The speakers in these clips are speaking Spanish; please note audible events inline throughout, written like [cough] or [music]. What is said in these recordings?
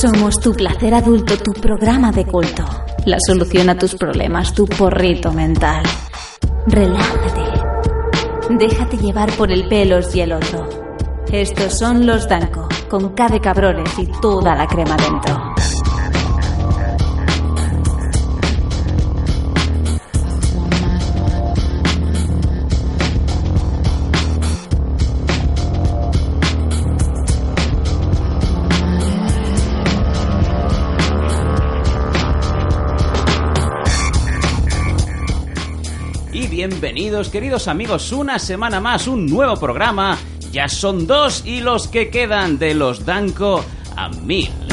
Somos tu placer adulto, tu programa de culto. La solución a tus problemas, tu porrito mental. Relájate. Déjate llevar por el pelos y el otro. Estos son los Danco, con K de cabrones y toda la crema dentro. Bienvenidos, queridos amigos, una semana más, un nuevo programa. Ya son dos y los que quedan de los Danco a mil.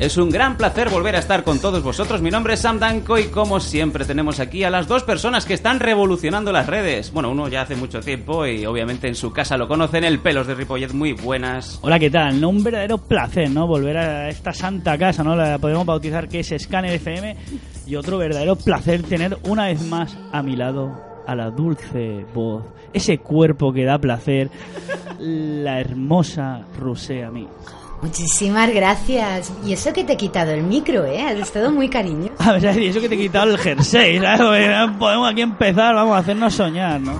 Es un gran placer volver a estar con todos vosotros. Mi nombre es Sam Danco y como siempre tenemos aquí a las dos personas que están revolucionando las redes. Bueno, uno ya hace mucho tiempo y obviamente en su casa lo conocen, el Pelos de Ripollet. Muy buenas. Hola, ¿qué tal? Un verdadero placer, ¿no? Volver a esta santa casa, ¿no? La podemos bautizar que es Scanner FM. Y otro verdadero placer tener una vez más a mi lado a la dulce voz, ese cuerpo que da placer, la hermosa Rusé a mí. Muchísimas gracias. Y eso que te he quitado el micro, ¿eh? Has estado muy cariñoso. A ver, y eso que te he quitado el jersey, ¿sabes? Podemos aquí empezar, vamos a hacernos soñar, ¿no?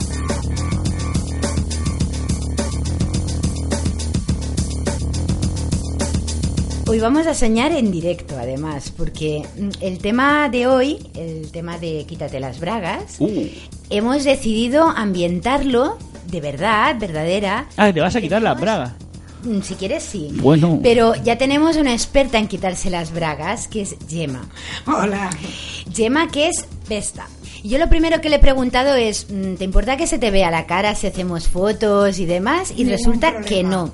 Hoy vamos a soñar en directo, además, porque mm, el tema de hoy, el tema de Quítate las bragas, Uh, hemos decidido ambientarlo de verdad, verdadera. Ah, te vas a quitar las bragas. Mm, Si quieres, sí. Bueno. Pero ya tenemos una experta en quitarse las bragas, que es Gemma. Hola. Gemma, que es Vesta. Y Yo lo primero que le he preguntado es, mm, ¿te importa que se te vea la cara si hacemos fotos y demás? Y Ningún resulta problema. que no.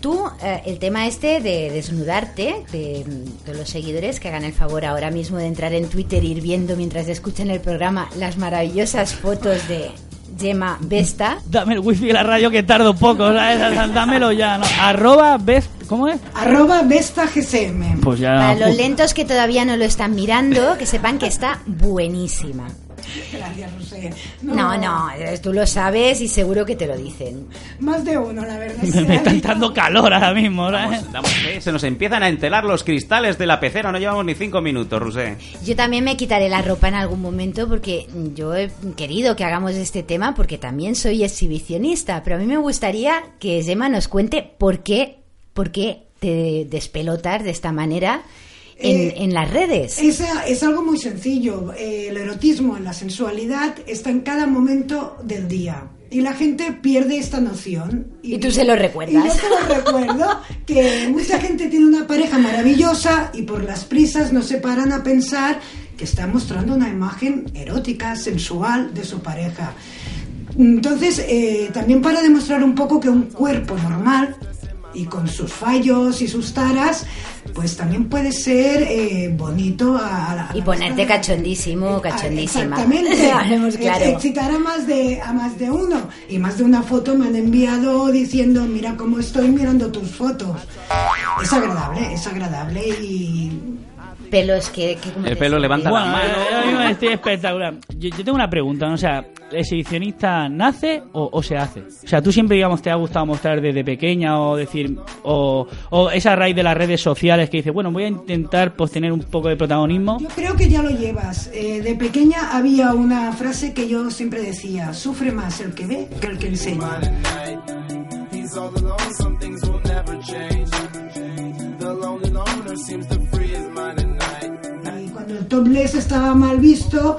Tú, eh, el tema este de desnudarte, de, mm, de los seguidores que hagan el favor ahora mismo de entrar en Twitter e ir viendo mientras escuchan el programa las maravillosas fotos de Gemma Vesta. Dame el wifi de la radio que tardo poco, ¿sabes? Dámelo ya, ¿no? Arroba best... ¿Cómo es? Arroba Vesta GSM. Pues ya... Para los lentos que todavía no lo están mirando, que sepan que está buenísima. Gracias, Rosé. No, no, eh, tú lo sabes y seguro que te lo dicen. Más de uno, la verdad. Me, me está entrando calor ahora mismo, damos fe, se nos empiezan a entelar los cristales de la pecera. No llevamos ni cinco minutos, Rusé. Yo también me quitaré la ropa en algún momento porque yo he querido que hagamos este tema porque también soy exhibicionista, pero a mí me gustaría que Gemma nos cuente por qué, por qué te despelotas de esta manera en, Eh, en las redes. Es, es algo muy sencillo. Eh, el erotismo, la sensualidad está en cada momento del día. Y la gente pierde esta noción. Y tú se lo recuerdas. Y yo te lo recuerdo que mucha gente tiene una pareja maravillosa y por las prisas no se paran a pensar que está mostrando una imagen erótica, sensual de su pareja. Entonces, eh, también para demostrar un poco que un cuerpo normal y con sus fallos y sus taras, pues también puede ser eh, bonito a, a Y ponerte cachondísimo, Ah, cachondísima. Exactamente. [laughs] Hablemos claro. Ex- Excitar a más de a más de uno y más de una foto me han enviado diciendo mira cómo estoy mirando tus fotos. Es agradable, es agradable y Pelos que... que como El pelo levanta la mano. yo- yo mismo estoy espectacular. Yo, yo tengo una pregunta, ¿no? O sea, ¿el exhibicionista nace o, o se hace? O sea, tú siempre, digamos, te ha gustado mostrar desde pequeña o decir, o, o esa raíz de las redes sociales que dice, bueno, voy a intentar pues tener un poco de protagonismo. yo creo que ya lo llevas. Eh, de pequeña había una frase que yo siempre decía, sufre más el que ve que el que enseña. Cuando el topless estaba mal visto,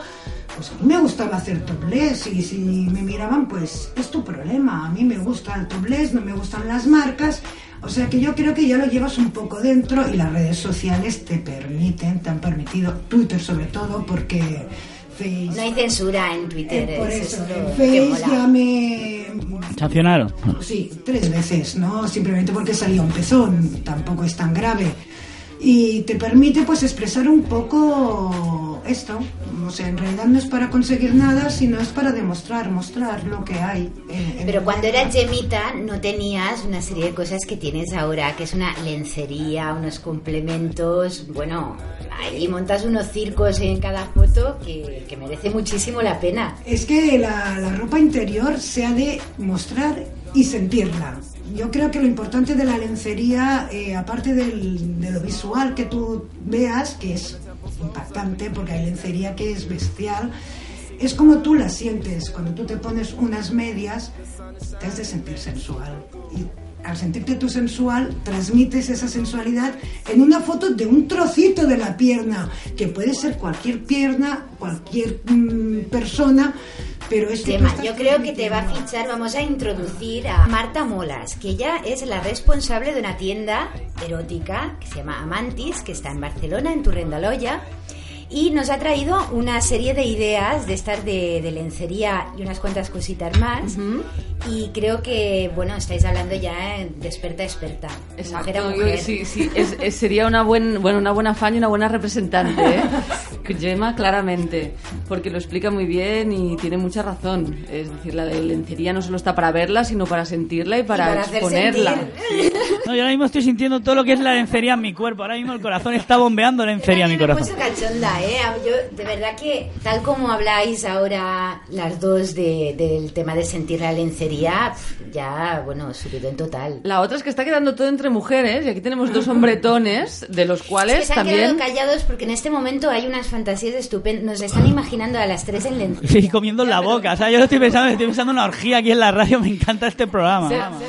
pues a mí me gustaba hacer topless y si me miraban, pues es tu problema. A mí me gusta el topless, no me gustan las marcas. O sea que yo creo que ya lo llevas un poco dentro y las redes sociales te permiten, te han permitido, Twitter sobre todo, porque Face. No hay censura en Twitter. Eh, por es eso, en Face ya me... Sancionaron. Sí, tres veces, ¿no? Simplemente porque salía un pezón, tampoco es tan grave. Y te permite pues expresar un poco esto. O sea, en realidad no es para conseguir nada, sino es para demostrar, mostrar lo que hay. en- en Pero cuando eras Gemita no tenías una serie de cosas que tienes ahora, que es una lencería, unos complementos, bueno, ahí montas unos circos en cada foto que, que merece muchísimo la pena. Es que la, la ropa interior se ha de mostrar y sentirla. Yo creo que lo importante de la lencería, eh, aparte de lo visual que tú veas, que es impactante, porque hay lencería que es bestial, es como tú la sientes. Cuando tú te pones unas medias, te has de sentir sensual. Y al sentirte tú sensual, transmites esa sensualidad en una foto de un trocito de la pierna, que puede ser cualquier pierna, cualquier mm, persona, pero es que Tema, yo creo que te va a fichar, vamos a introducir a Marta Molas, que ella es la responsable de una tienda erótica que se llama Amantis, que está en Barcelona, en Turrendaloya, y nos ha traído una serie de ideas de estas de, de lencería y unas cuantas cositas más. Y creo que, bueno, estáis hablando ya de experta a experta. de mujer a Exacto, mujer. sí, sí, es- es- sería una, buen, bueno, una buena fan y una buena representante, ¿eh? [laughs] Gemma, claramente, porque lo explica muy bien y tiene mucha razón. Es decir, la de lencería no solo está para verla, sino para sentirla y para, para hacer exponerla. sentir. No, yo ahora mismo estoy sintiendo todo lo que es la lencería en mi cuerpo. Ahora mismo el corazón está bombeando lencería en mi Yo me he corazón. puesto cachonda, ¿eh? Yo, de verdad que, tal como habláis ahora las dos de- del tema de sentir la lencería, ya, bueno, subido en total. La otra es que está quedando todo entre mujeres y aquí tenemos dos hombretones, de los [laughs] Es cuales que se han también... quedado callados porque en este momento hay unas fantasías estupendas. Nos están imaginando a las tres en [laughs] lencería. Sí, comiendo en la boca. O sea, yo lo estoy pensando, estoy pensando en una orgía aquí en la radio. Me encanta este programa. Se- vamos.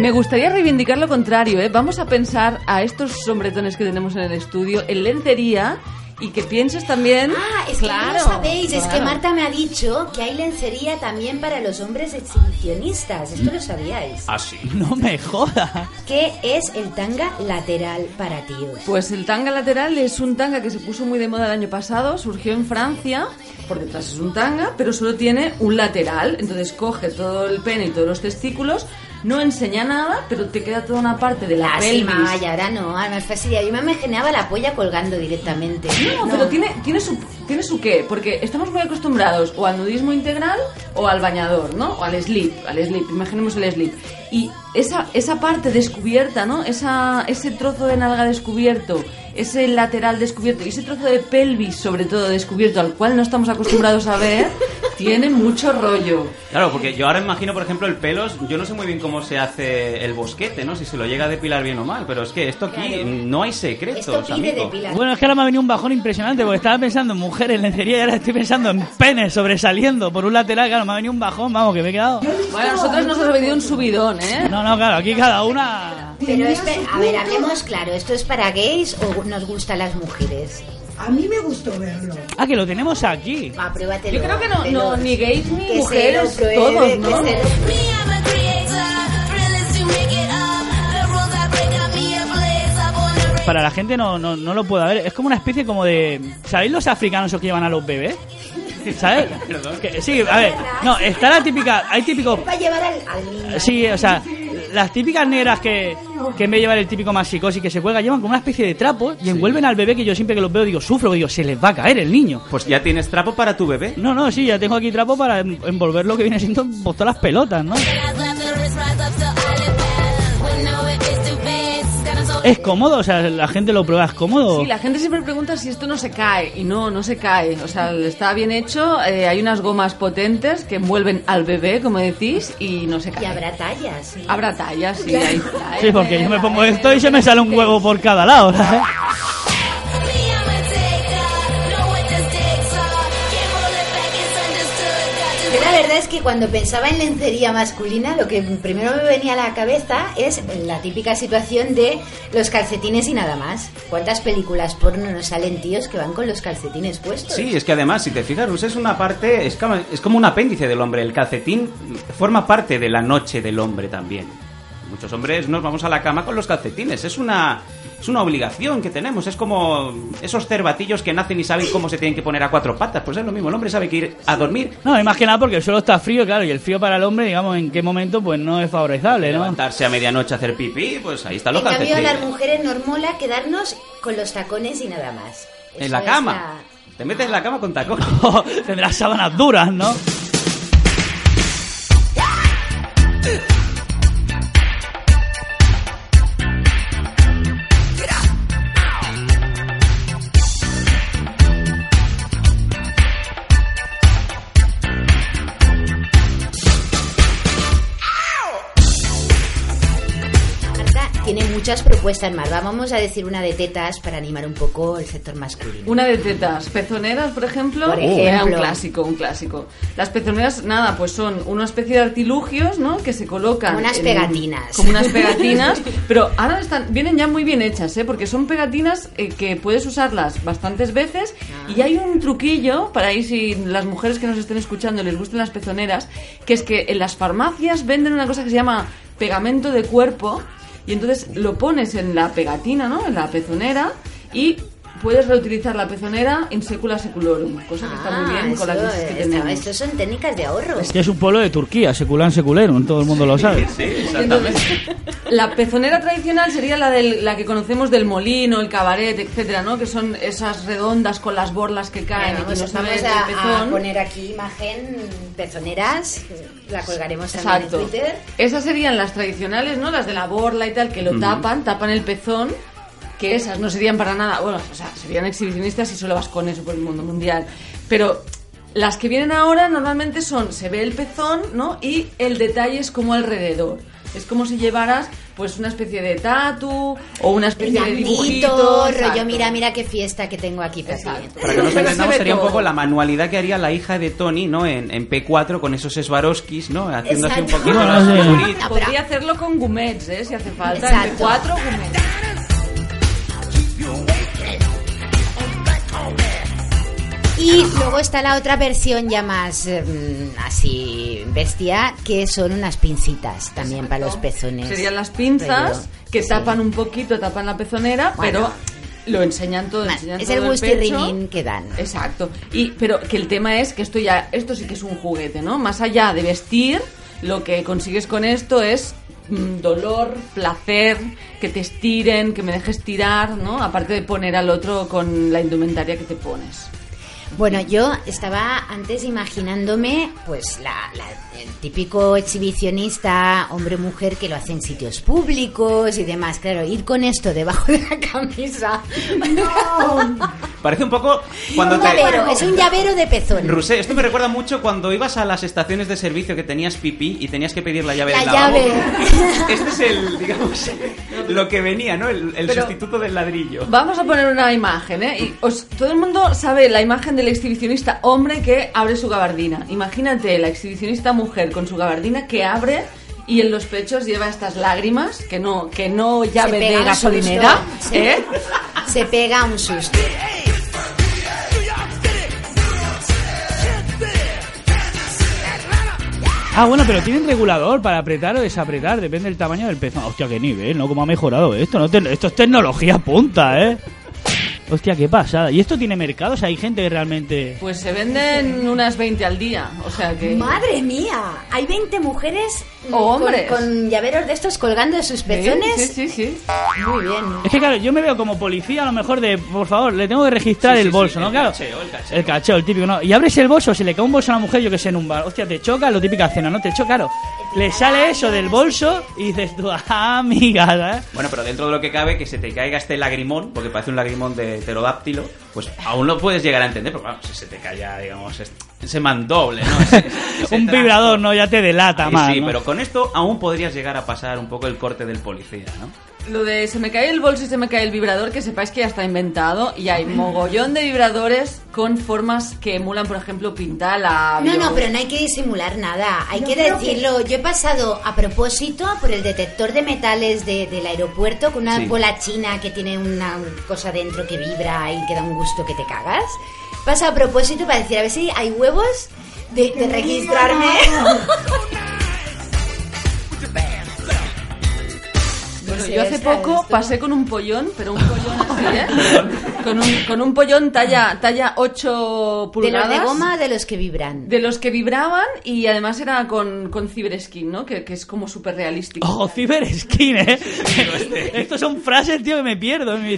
Me gustaría reivindicar lo contrario, ¿eh? Vamos a pensar a estos sombretones que tenemos en el estudio en lencería y que pienses también... Ah, es que no Claro, lo sabéis. Es que claro. Marta me ha dicho que hay lencería también para los hombres exhibicionistas. Esto lo sabíais. Ah, sí. No me jodas. ¿Qué es el tanga lateral para tíos? Pues el tanga lateral es un tanga que se puso muy de moda el año pasado, surgió en Francia, por detrás es un tanga, pero solo tiene un lateral, entonces coge todo el pene y todos los testículos, no enseña nada, pero te queda toda una parte de la pelvis. ahora no, ahora me fastidia. Yo me imaginaba la polla colgando directamente. No, pero tiene, tiene, su, tiene su qué, porque estamos muy acostumbrados o al nudismo integral o al bañador, ¿no? O al slip, al slip, imaginemos el slip. Y esa, esa parte descubierta, ¿no? Esa, ese trozo de nalga descubierto, ese lateral descubierto y ese trozo de pelvis, sobre todo, descubierto, al cual no estamos acostumbrados a ver, [laughs] tiene mucho rollo. Claro, porque yo ahora imagino, por ejemplo, el pelos. Yo no sé muy bien cómo se hace el bosquete, ¿no? Si se lo llega a depilar bien o mal. Pero es que esto aquí Claro. no hay secretos, Esto pide amigo. depilar. Bueno, es que ahora me ha venido un bajón impresionante porque estaba pensando en mujeres, lencería y ahora estoy pensando en penes sobresaliendo por un lateral. Claro, me ha venido un bajón, vamos, que me he quedado. Bueno, a nosotros nos ha venido un subidón, ¿eh? No, no, claro, aquí cada una. Pero espe- a ver, hablemos claro, ¿esto es para gays o nos gustan las mujeres? A mí me gustó verlo. Ah, que lo tenemos aquí. Va, pruébatelo. Yo creo que no, no ni gays ni Que mujeres, pruebe, todos, ¿no? Para la gente no, no, no lo puede ver. Es como una especie como de... ¿Sabéis los africanos que llevan a los bebés? ¿Sabes? [laughs] Que- sí, a ver. No, está la típica... Hay llevar al, al niño. Sí, o sea, las típicas negras que, que en vez de llevar el típico más psicosis que se cuelga, llevan como una especie de trapo y envuelven al bebé que yo siempre que los veo digo, sufro, digo, se les va a caer el niño. Pues ya tienes trapo para tu bebé. No, no, sí, ya tengo aquí trapo para en- envolver lo que viene siendo pues, todas las pelotas, ¿no? Es cómodo, o sea, la gente lo prueba, es cómodo. Sí, la gente siempre pregunta si esto no se cae. Y no, no se cae. O sea, está bien hecho. eh, hay unas gomas potentes que envuelven al bebé, como decís, y no se cae. Y habrá tallas. sí. Habrá tallas, sí. hay- [laughs] Sí, porque yo me pongo esto y se me sale un huevo por cada lado, ¿sabes? Es que cuando pensaba en lencería masculina, lo que primero me venía a la cabeza es la típica situación de los calcetines y nada más. ¿Cuántas películas porno nos salen tíos que van con los calcetines puestos? Sí, es que además, si te fijas, es una parte, es como, es como un apéndice del hombre. El calcetín forma parte de la noche del hombre también. Muchos hombres nos vamos a la cama con los calcetines. Es una, es una obligación que tenemos. Es como esos cervatillos que nacen y saben cómo se tienen que poner a cuatro patas. Pues es lo mismo. El hombre sabe que ir a dormir, No, y más que nada porque el suelo está frío, claro, y el frío para el hombre, digamos, en qué momento, pues no es favorable, ¿no? levantarse a medianoche a hacer pipí, pues ahí están los en cambio, a calcetines. las mujeres nos mola quedarnos con los tacones y nada más. En la cama. Te metes en la cama con tacón. [laughs] Tendrás sábanas duras, ¿no? [laughs] muchas propuestas más. Va, Vamos a decir una de tetas para animar un poco el sector masculino. Una de tetas, pezoneras, por ejemplo, Por ejemplo. un clásico, un clásico. Las pezoneras, nada, pues son una especie de artilugios, ¿no? Que se colocan Como unas en- pegatinas. como unas [laughs] pegatinas, pero ahora están, vienen ya muy bien hechas, ¿eh? Porque son pegatinas eh, que puedes usarlas bastantes veces Ah. y hay un truquillo para ahí si las mujeres que nos estén escuchando les gustan las pezoneras, que es que en las farmacias venden una cosa que se llama pegamento de cuerpo y entonces lo pones en la pegatina, ¿no? En la pezonera y puedes reutilizar la pezonera in secula seculorum, cosa que está muy bien con la Ah, crisis que tenemos. Estos son técnicas de ahorro. Que es un pueblo de Turquía, seculán seculerum, todo el mundo lo sabe. Sí, Y exactamente. entonces, [laughs] la pezonera tradicional sería la del, la que conocemos del molino, el cabaret, etcétera, ¿no? Que son esas redondas con las borlas que caen Vamos, y no se vamos ve el a, a pezón. poner aquí imagen pezoneras. La colgaremos también Exacto. en Twitter. Esas serían las tradicionales, ¿no? Las de la borla y tal, que lo tapan, tapan el pezón. Que esas no serían para nada, bueno, o sea, serían exhibicionistas si solo vas con eso por el mundo mundial. Pero las que vienen ahora normalmente son, se ve el pezón, ¿no? Y el detalle es como alrededor. Es como si llevaras, pues, una especie de tatu o una especie de dibujito. Brillantito, rollo, exacto. mira, mira qué fiesta que tengo aquí para. Exacto. Que nos entendamos, sería un poco la manualidad que haría la hija de Tony, ¿no? En, en P4 con esos Swarovskis, ¿no? Haciendo así un Exacto. poquito No, no. No, Podría hacerlo con gumets, ¿eh? Si hace falta. Exacto. Entre cuatro gumets. Y luego está la otra versión ya más mm, así bestia, que son unas pincitas también para los pezones. Serían las pinzas que Sí. tapan un poquito, tapan la pezonera, Bueno. pero lo enseñan todo. Ma- enseñan es todo el gustirrinín que dan. Exacto. Y, pero que el tema es que esto ya, esto sí que es un juguete, ¿no? Más allá de vestir, lo que consigues con esto es mm, dolor, placer, que te estiren, que me dejes tirar, ¿no? Aparte de poner al otro con la indumentaria que te pones. Bueno, yo estaba antes imaginándome, pues, la, la- el típico exhibicionista hombre-mujer que lo hace en sitios públicos y demás. Claro, ir con esto debajo de la camisa. Parece un poco cuando un te... llavero, es un llavero de pezón. Rusé, esto me recuerda mucho cuando ibas a las estaciones de servicio que tenías pipí y tenías que pedir la llave La del lavabo. llave. Este es el, digamos, lo que venía, ¿no? El, el sustituto del ladrillo. Vamos a poner una imagen, ¿eh? Y os- todo el mundo sabe la imagen del exhibicionista hombre que abre su gabardina. Imagínate la exhibicionista mujer con su gabardina que abre y en los pechos lleva estas lágrimas que no que no llave de gasolinera, ¿eh? Se pega un susto. Ah, bueno, pero tienen regulador para apretar o desapretar, depende del tamaño del pezón. Hostia, qué nivel, ¿no? ¿Cómo ha mejorado esto? ¿no? Esto es tecnología punta, ¿eh? Hostia, qué pasada. ¿Y esto tiene mercado? O sea, hay gente que realmente... Pues se venden unas 20 al día, o sea que ¡Madre mía! Hay 20 mujeres O con- hombres. Con, llaveros de estos colgando de sus pezones. Sí, sí, sí. Muy bien. Es que claro, yo me veo como policía a lo mejor de, por favor, le tengo que registrar Sí, sí, el bolso, sí, ¿no? el claro. cacheo, el cacheo. El cacheo, el típico, ¿no? Y abres el bolso, se le cae un bolso a la mujer, yo que sé, en un bar. Hostia, te choca, lo típica cena, ¿no? Te choca, claro. Le sale eso del bolso y dices tú, ah, amiga, ¿sabes? Bueno, pero dentro de lo que cabe, que se te caiga este lagrimón, porque parece un lagrimón de pterodáctilo, pues aún lo puedes llegar a entender, pero claro, si se te cae ya, digamos, est- semandoble, ¿no? [laughs] Ese- ese Un vibrador, ¿no? Ya te delata Ahí más. sí, ¿no? pero con esto aún podrías llegar a pasar un poco el corte del policía, ¿no? Lo de se me cae el bolso y se me cae el vibrador, que sepáis que ya está inventado y hay mogollón de vibradores con formas que emulan, por ejemplo, pintar la... No, no, pero no hay que disimular nada. Hay que decirlo. Yo he pasado a propósito por el detector de metales de- del aeropuerto con una Sí. bola china que tiene una cosa dentro que vibra y que da un gusto que te cagas. Pasa a propósito para decir a ver si hay huevos de, de registrarme. [laughs] Bueno, yo hace poco pasé con un pollón, pero un pollón así, ¿eh? [laughs] Con un, con un pollón talla, talla 8 De pulgadas. los de goma, de los que vibran. De los que vibraban y además era con, con Cyberskin, ¿no? Que, que es como súper realístico. Ojo, Cyberskin, ¿eh? Estos son frases, tío, que me pierdo. Mi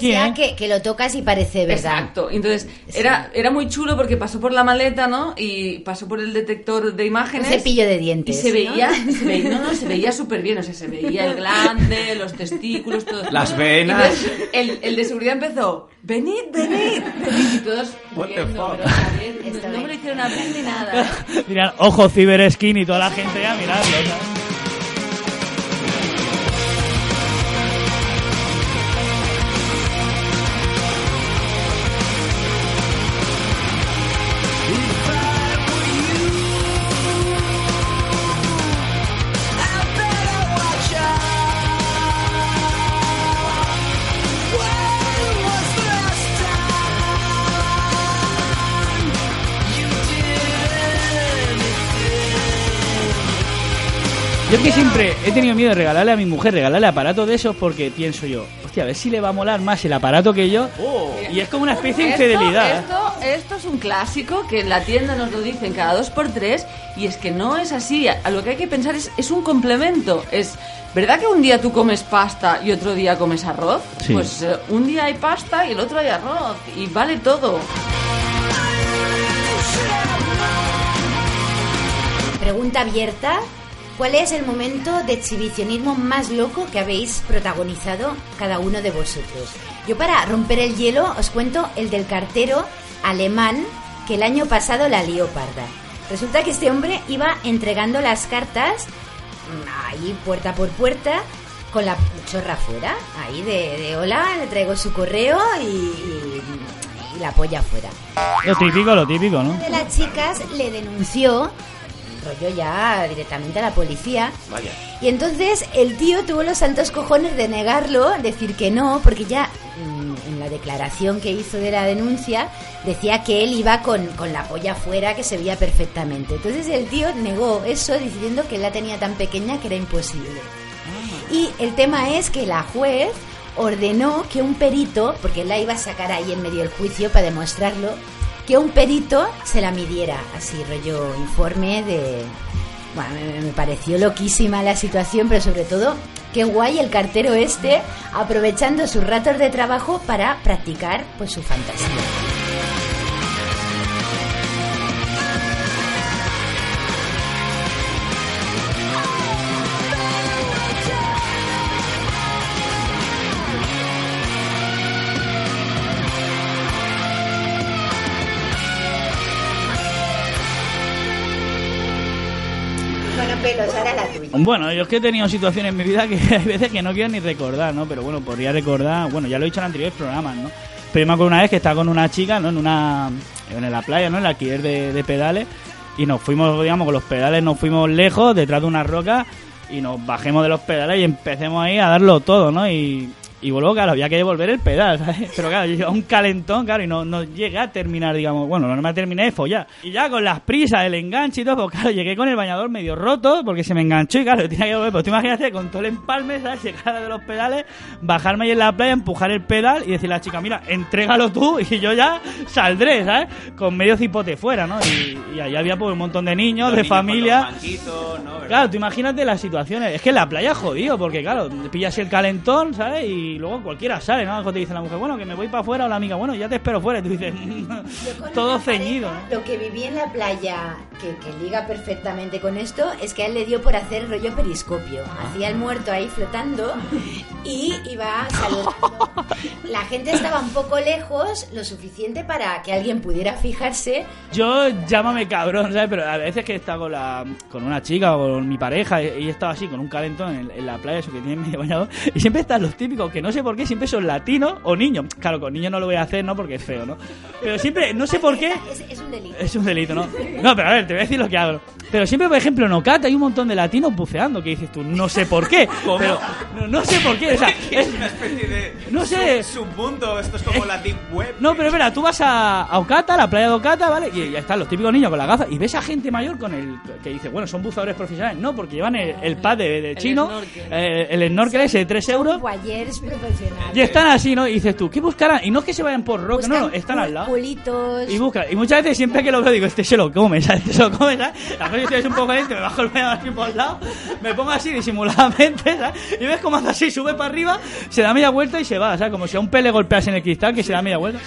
Ya ¿eh? que, que lo tocas y parece verdad. Exacto. Entonces, era, era muy chulo porque pasó por la maleta, ¿no? Y pasó por el detector de Un imágenes. cepillo de Y dientes. se ¿no? veía, se veía, no, no, se veía súper bien, o sea, se veía el glande, los testículos, todo. Las venas. Entonces, el, el de seguridad empezó, venid, venid, venid, y todos What the fuck? pero no me lo hicieron abrir ni nada. [laughs] Mirad, ojo, Cyberskin y toda la gente ya miradlo. Yo es que siempre he tenido miedo de regalarle a mi mujer, regalarle aparatos de esos porque pienso yo, hostia, a ver si le va a molar más el aparato que yo. Y es como una especie de infidelidad. Esto, esto es un clásico que en la tienda nos lo dicen cada dos por tres y es que no es así. A lo que hay que pensar es, es un complemento. Es ¿Verdad que un día tú comes pasta y otro día comes arroz? Sí. Pues eh, un día hay pasta y el otro hay arroz y vale todo. Pregunta abierta. ¿Cuál es el momento de exhibicionismo más loco que habéis protagonizado cada uno de vosotros? Yo para romper el hielo os cuento el del cartero alemán que el año pasado la lió parda. Resulta que este hombre iba entregando las cartas mm, ahí puerta por puerta con la chorra fuera, ahí de, de hola, le traigo su correo y, y- y la polla fuera. Lo típico, lo típico, ¿no? Una de las chicas le denunció, rollo ya directamente a la policía, Vaya. y entonces el tío tuvo los santos cojones de negarlo, decir que no, porque ya mm, en la declaración que hizo de la denuncia decía que él iba con, con la polla fuera, que se veía perfectamente. Entonces el tío negó eso diciendo que él la tenía tan pequeña que era imposible. Y el tema es que la juez ordenó que un perito, porque él la iba a sacar ahí en medio del juicio para demostrarlo, que un perito se la midiera, así rollo informe de... Bueno, me, pareció loquísima la situación, pero sobre todo, qué guay el cartero este, aprovechando sus ratos de trabajo para practicar pues su fantasía. Bueno, yo es que he tenido situaciones en mi vida que [laughs] hay veces que no quiero ni recordar, ¿no? Pero bueno, podría recordar, bueno, ya lo he dicho en anteriores programas, ¿no? Pero yo me acuerdo una vez que estaba con una chica, ¿no? En una, en la playa, ¿no? En el alquiler de, de pedales y nos fuimos, digamos, con los pedales nos fuimos lejos, detrás de una roca y nos bajemos de los pedales y empecemos ahí a darlo todo, ¿no? Y, y luego, claro, había que devolver el pedal, [laughs] ¿sabes? Pero claro, llega un calentón, claro, y no, no llegué a terminar, digamos, bueno, no me terminé de follar. Y ya con las prisas, el enganche y todo, pues claro, llegué con el bañador medio roto porque se me enganchó y claro, [laughs] tenía que volver. Pues tú imagínate con todo el empalme, ¿sabes? Llegar de los pedales, bajarme ahí en la playa, empujar el pedal y decirle a la chica, mira, entrégalo tú [laughs] y yo ya saldré, ¿sabes? Con medio cipote fuera, ¿no? Y, y ahí había pues un montón de niños, Los de niños familia. Claro, tú imagínate las situaciones. Es que en la playa jodido, porque claro, pillas el calentón, ¿sabes? Y, y luego cualquiera sale, ¿no? Algo te dice la mujer, bueno, que me voy para afuera o la amiga, bueno, ya te espero fuera. Y tú dices, [laughs] todo ceñido, ¿no? Lo que viví en la playa, que, que liga perfectamente con esto, es que a él le dio por hacer rollo periscopio. Hacía el muerto ahí flotando y iba [laughs] saludando. La gente estaba un poco lejos, lo suficiente para que alguien pudiera fijarse. Yo llámame cabrón, ¿sabes? Pero a veces que he estado con, la, con una chica o con mi pareja y he estado así con un calentón en, en la playa, eso que tiene medio bañador, y siempre están los típicos que no sé por qué siempre son latinos o niños. Claro, con niños no lo voy a hacer, ¿no? Porque es feo, ¿no? Pero siempre, no sé por qué. Es, es un delito. Es un delito, ¿no? No, pero a ver, te voy a decir lo que hago. Pero siempre, por ejemplo, en Ocata hay un montón de latinos buceando que dices tú, no sé por qué. ¿Cómo? Pero no, no sé por qué, o sea, [laughs] Es una especie de. No sé. sub- Submundo, esto es como la Deep Web. No, pero espera, tú vas a, a Ocata, la playa de Ocata, ¿vale? Y ya están los típicos niños con la gafa y ves a gente mayor con el. que dice, bueno, son buceadores profesionales. No, porque llevan el, el pad de, de chino, snorkel. eh, el snorkel ese de 3 euros. Guayers profesionales. Y están así, ¿no? Y dices tú, ¿qué buscarán? Y no es que se vayan por roca, no, no, Buscan están al lado. Pulitos. Y buscan. Y muchas veces siempre que lo veo digo, este se lo come, [laughs] ¿sabes? Este se lo come, ¿sabes? A veces estoy un poco lento, me bajo el baño así por el lado, me pongo así disimuladamente, ¿sabes? Y ves cómo hace así, sube para arriba, se da media vuelta y se va, ¿sabes? Como si a un pele golpease en el cristal que se da media vuelta.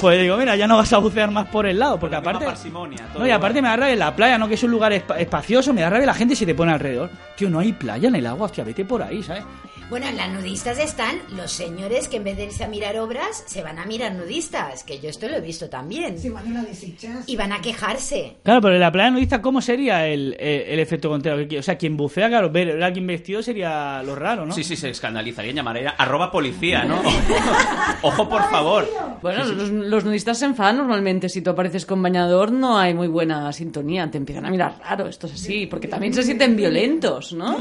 Pues digo, mira, ya no vas a bucear más por el lado, porque aparte... parsimonia, todo No, y aparte me da rabia en la playa, ¿no? Que es un lugar espa- espacioso, me da rabia la gente si te pone alrededor. Tío, no hay playa en el agua, hostia, vete por ahí, ¿sabes? Bueno, en las nudistas están los señores que en vez de irse a mirar obras, se van a mirar nudistas, que yo esto lo he visto también. Sí, manera de desechar. Y van a quejarse. Claro, pero en la playa nudista, ¿cómo sería el, el, el efecto contrario? O sea, quien bucea, claro, ver a alguien vestido sería lo raro, ¿no? Sí, sí, se escandalizarían, llamaría arroba policía, ¿no? [laughs] [laughs] Ojo, por favor. Bueno, Los, los nudistas se enfadan normalmente. Si tú apareces con bañador, no hay muy buena sintonía. Te empiezan a mirar raro, esto es así. Porque también se sienten violentos, ¿no?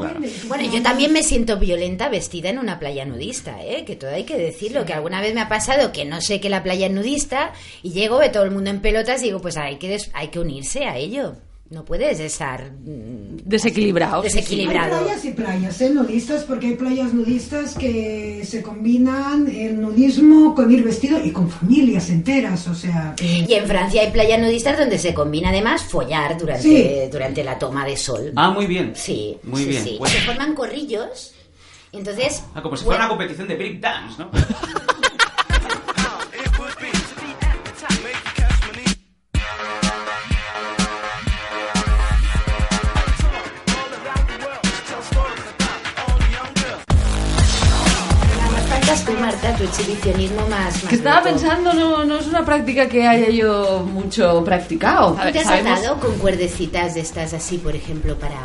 Bueno, yo también me siento violenta vestida en una playa nudista, ¿eh? Que todo hay que decirlo, que alguna vez me ha pasado que no sé que la playa es nudista y llego, ve todo el mundo en pelotas y digo, pues hay que, des- hay que unirse a ello. No puedes estar mm, Desequilibrado. Hay desequilibrado. playas y playas, ¿eh? Nudistas, porque hay playas nudistas que se combinan el nudismo con ir vestido y con familias enteras, o sea... que- Y en Francia hay playas nudistas donde se combina además follar durante, Sí. durante la toma de sol. Ah, muy bien. Sí, Muy sí, bien. sí. Bueno. Se forman corrillos. Y Entonces, Ah, como si fuera bueno, una competición de break dance, ¿no? tú, Marta, tu exhibicionismo más... más Que estaba loco. pensando, no, no es una práctica que haya yo mucho practicado. ¿Tú te has Sabemos- atado con cuerdecitas de estas así, por ejemplo, para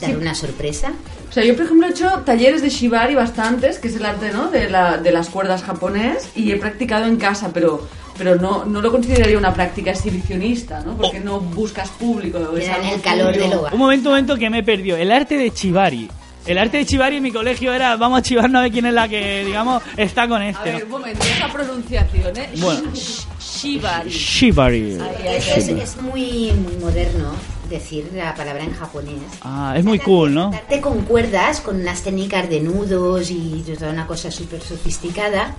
dar Sí. una sorpresa? O sea, yo por ejemplo he hecho talleres de shibari bastantes, que es el arte ¿no? de, la- de las cuerdas japonés, y he practicado en casa, pero, pero no, no lo consideraría una práctica exhibicionista, ¿no? Porque no buscas público. es algo el calor del hogar. Un momento, un momento que me he perdido. El arte de Chivari. El arte de Chivari en mi colegio era, vamos a chivarnos a ver quién es la que, digamos, está con A este. ver, ¿no? un momento, esa pronunciación, ¿eh? Bueno. Sh- Shibari. Shibari. Es, es muy, muy moderno decir la palabra en japonés. Ah, es muy cool, ¿no? Darte con cuerdas, con unas técnicas de nudos y toda una cosa súper sofisticada,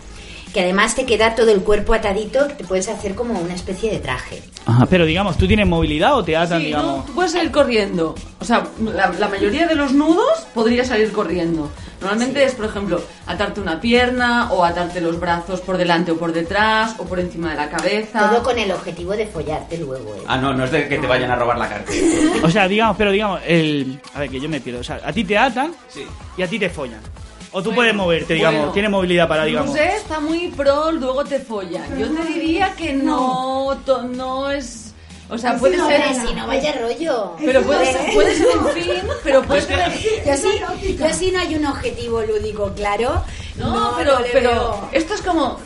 que además te queda todo el cuerpo atadito, te puedes hacer como una especie de traje. Ajá, pero digamos, ¿tú tienes movilidad o te atan, Sí, digamos? no, tú puedes salir corriendo. O sea, la, la mayoría de los nudos podría salir corriendo. Normalmente es, por ejemplo, atarte una pierna o atarte los brazos por delante o por detrás o por encima de la cabeza. Todo con el objetivo de follarte luego. ¿eh? Ah, no, no es de que te vayan a robar la cartera. [laughs] O sea, digamos, pero digamos, el... A ver, que yo me pierdo. O sea, a ti te atan Sí. y a ti te follan. O tú Bueno, puedes moverte, digamos, bueno. tienes movilidad para, digamos... No sé, está muy pro, luego te follan. Yo te diría que no, to- no es... O sea, puede sí, no, ser... Si no vaya rollo. Pero puede ser, puede ser un fin, pero puede ser... Yo sí, yo sí no hay un objetivo lúdico claro. No, pero, no pero esto es como...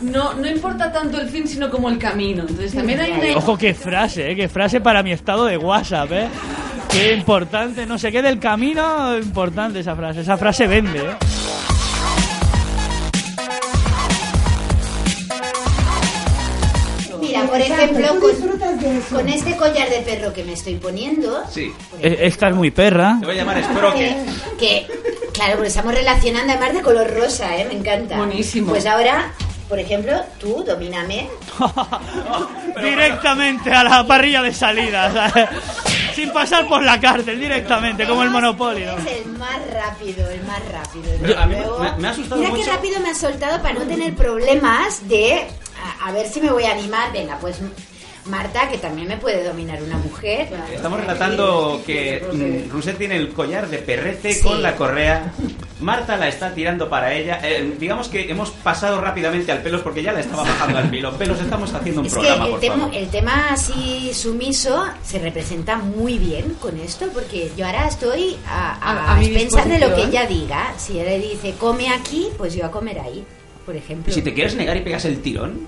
No, no importa tanto el fin, sino como el camino. Entonces también hay una... Ojo, qué frase, ¿eh? Qué frase para mi estado de WhatsApp, ¿eh? Qué importante, no sé qué del camino, importante esa frase. Esa frase vende, ¿eh? Mira, por ejemplo, con, con este collar de perro que me estoy poniendo, Sí. Esta es muy perra. Te voy a llamar Sprocket. que, claro, porque estamos relacionando además de color rosa, ¿eh? Me encanta. Buenísimo. Pues ahora, por ejemplo, tú, domíname. [laughs] Directamente a la parrilla de salida, ¿sabes? [laughs] sin pasar por la cárcel directamente, como el Monopoly. ¿no? Es el más rápido, el más rápido. Pero a mí me- me ha asustado Mira mucho. qué rápido me ha soltado para no tener problemas de a, a ver si me voy a animar. Venga, pues Marta, que también me puede dominar una mujer. Estamos relatando que mm, Rousset tiene el collar de perrete Sí. con la correa. Marta la está tirando para ella. Eh, digamos que hemos pasado rápidamente al pelos porque ya la estaba bajando al pelo. Pelos, estamos haciendo un Es que programa, el por tema, favor. el tema así sumiso se representa muy bien con esto, porque yo ahora estoy a, a, A- a mi expensas de lo que ella diga. Si ella dice come aquí, pues yo a comer ahí, por ejemplo. Y si te quieres negar y pegas el tirón,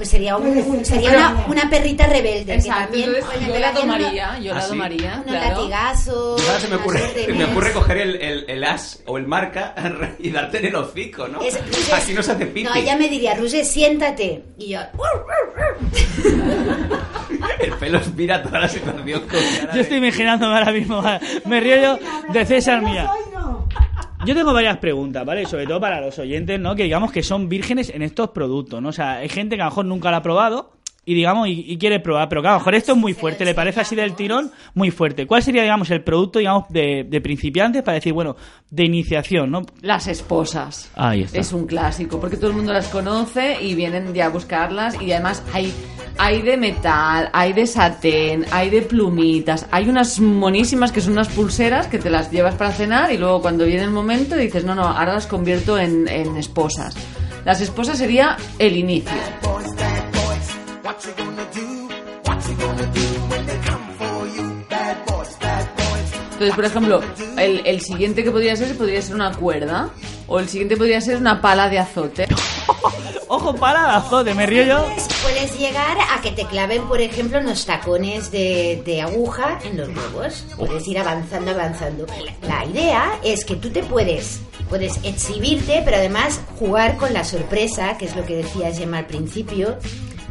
Pues sería, un- sería una, una perrita rebelde. Exacto, que también entonces pues, yo la tomaría, yo la ¿Ah, tomaría, claro. latigazos. ahora se me ocurre, órdenes. me ocurre coger el, el- el as o el marca [laughs] y darte en el hocico, ¿no? Es- [laughs] Así no se hace pipi. No, ella me diría, Ruse, siéntate. Y yo, [laughs] El pelos mira toda la situación con cara Yo estoy imaginándome ahora mismo, me río yo de César Mía. Yo tengo varias preguntas, ¿vale? Sobre todo para los oyentes, ¿no? Que digamos que son vírgenes en estos productos, ¿no? O sea, hay gente que a lo mejor nunca lo ha probado y digamos y, y quiere probar, pero que a lo mejor esto es muy fuerte, le parece así del tirón muy fuerte. ¿Cuál sería, digamos, el producto, digamos, de, de principiantes para decir, bueno, de iniciación, ¿no? Las esposas. Ahí está. Es un clásico, porque todo el mundo las conoce y vienen ya a buscarlas. Y además hay, hay de metal, hay de satén, hay de plumitas. Hay unas monísimas que son unas pulseras que te las llevas para cenar y luego cuando viene el momento dices, no, no, ahora las convierto en, en esposas. Las esposas sería el inicio. Entonces, por ejemplo, el, el siguiente que podría ser podría ser una cuerda. O el siguiente podría ser una pala de azote. [laughs] Ojo, para el azote, me río yo. Puedes, llegar a que te claven, por ejemplo, unos tacones de, de aguja en los huevos. Puedes ir avanzando, avanzando. La, la idea es que tú te puedes, puedes exhibirte, pero además jugar con la sorpresa, que es lo que decía Gemma al principio,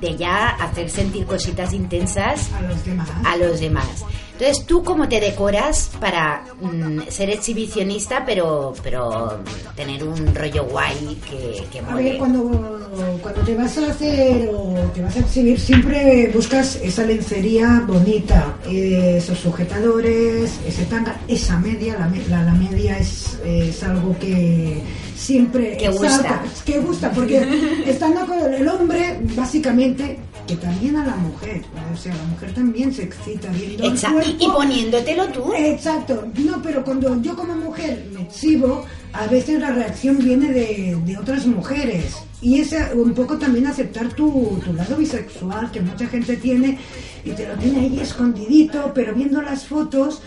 de ya hacer sentir cositas intensas a los demás. a los demás. Entonces, ¿tú cómo te decoras para mm, ser exhibicionista, pero, pero tener un rollo guay que, que A ver, cuando, cuando te vas a hacer o te vas a exhibir, siempre buscas esa lencería bonita, eh, esos sujetadores, ese tanga, esa media, la, la, la media es, es algo que siempre Que gusta. salta, que gusta, porque [laughs] estando con el hombre, básicamente, que también a la mujer, o sea, la mujer también se excita viendo el Exacto, y- poniéndotelo tú. Exacto, no, pero cuando yo como mujer me exhibo, a veces la reacción viene de, de otras mujeres. Y es un poco también aceptar tu, tu lado bisexual que mucha gente tiene y te lo tiene ahí escondidito, pero viendo las fotos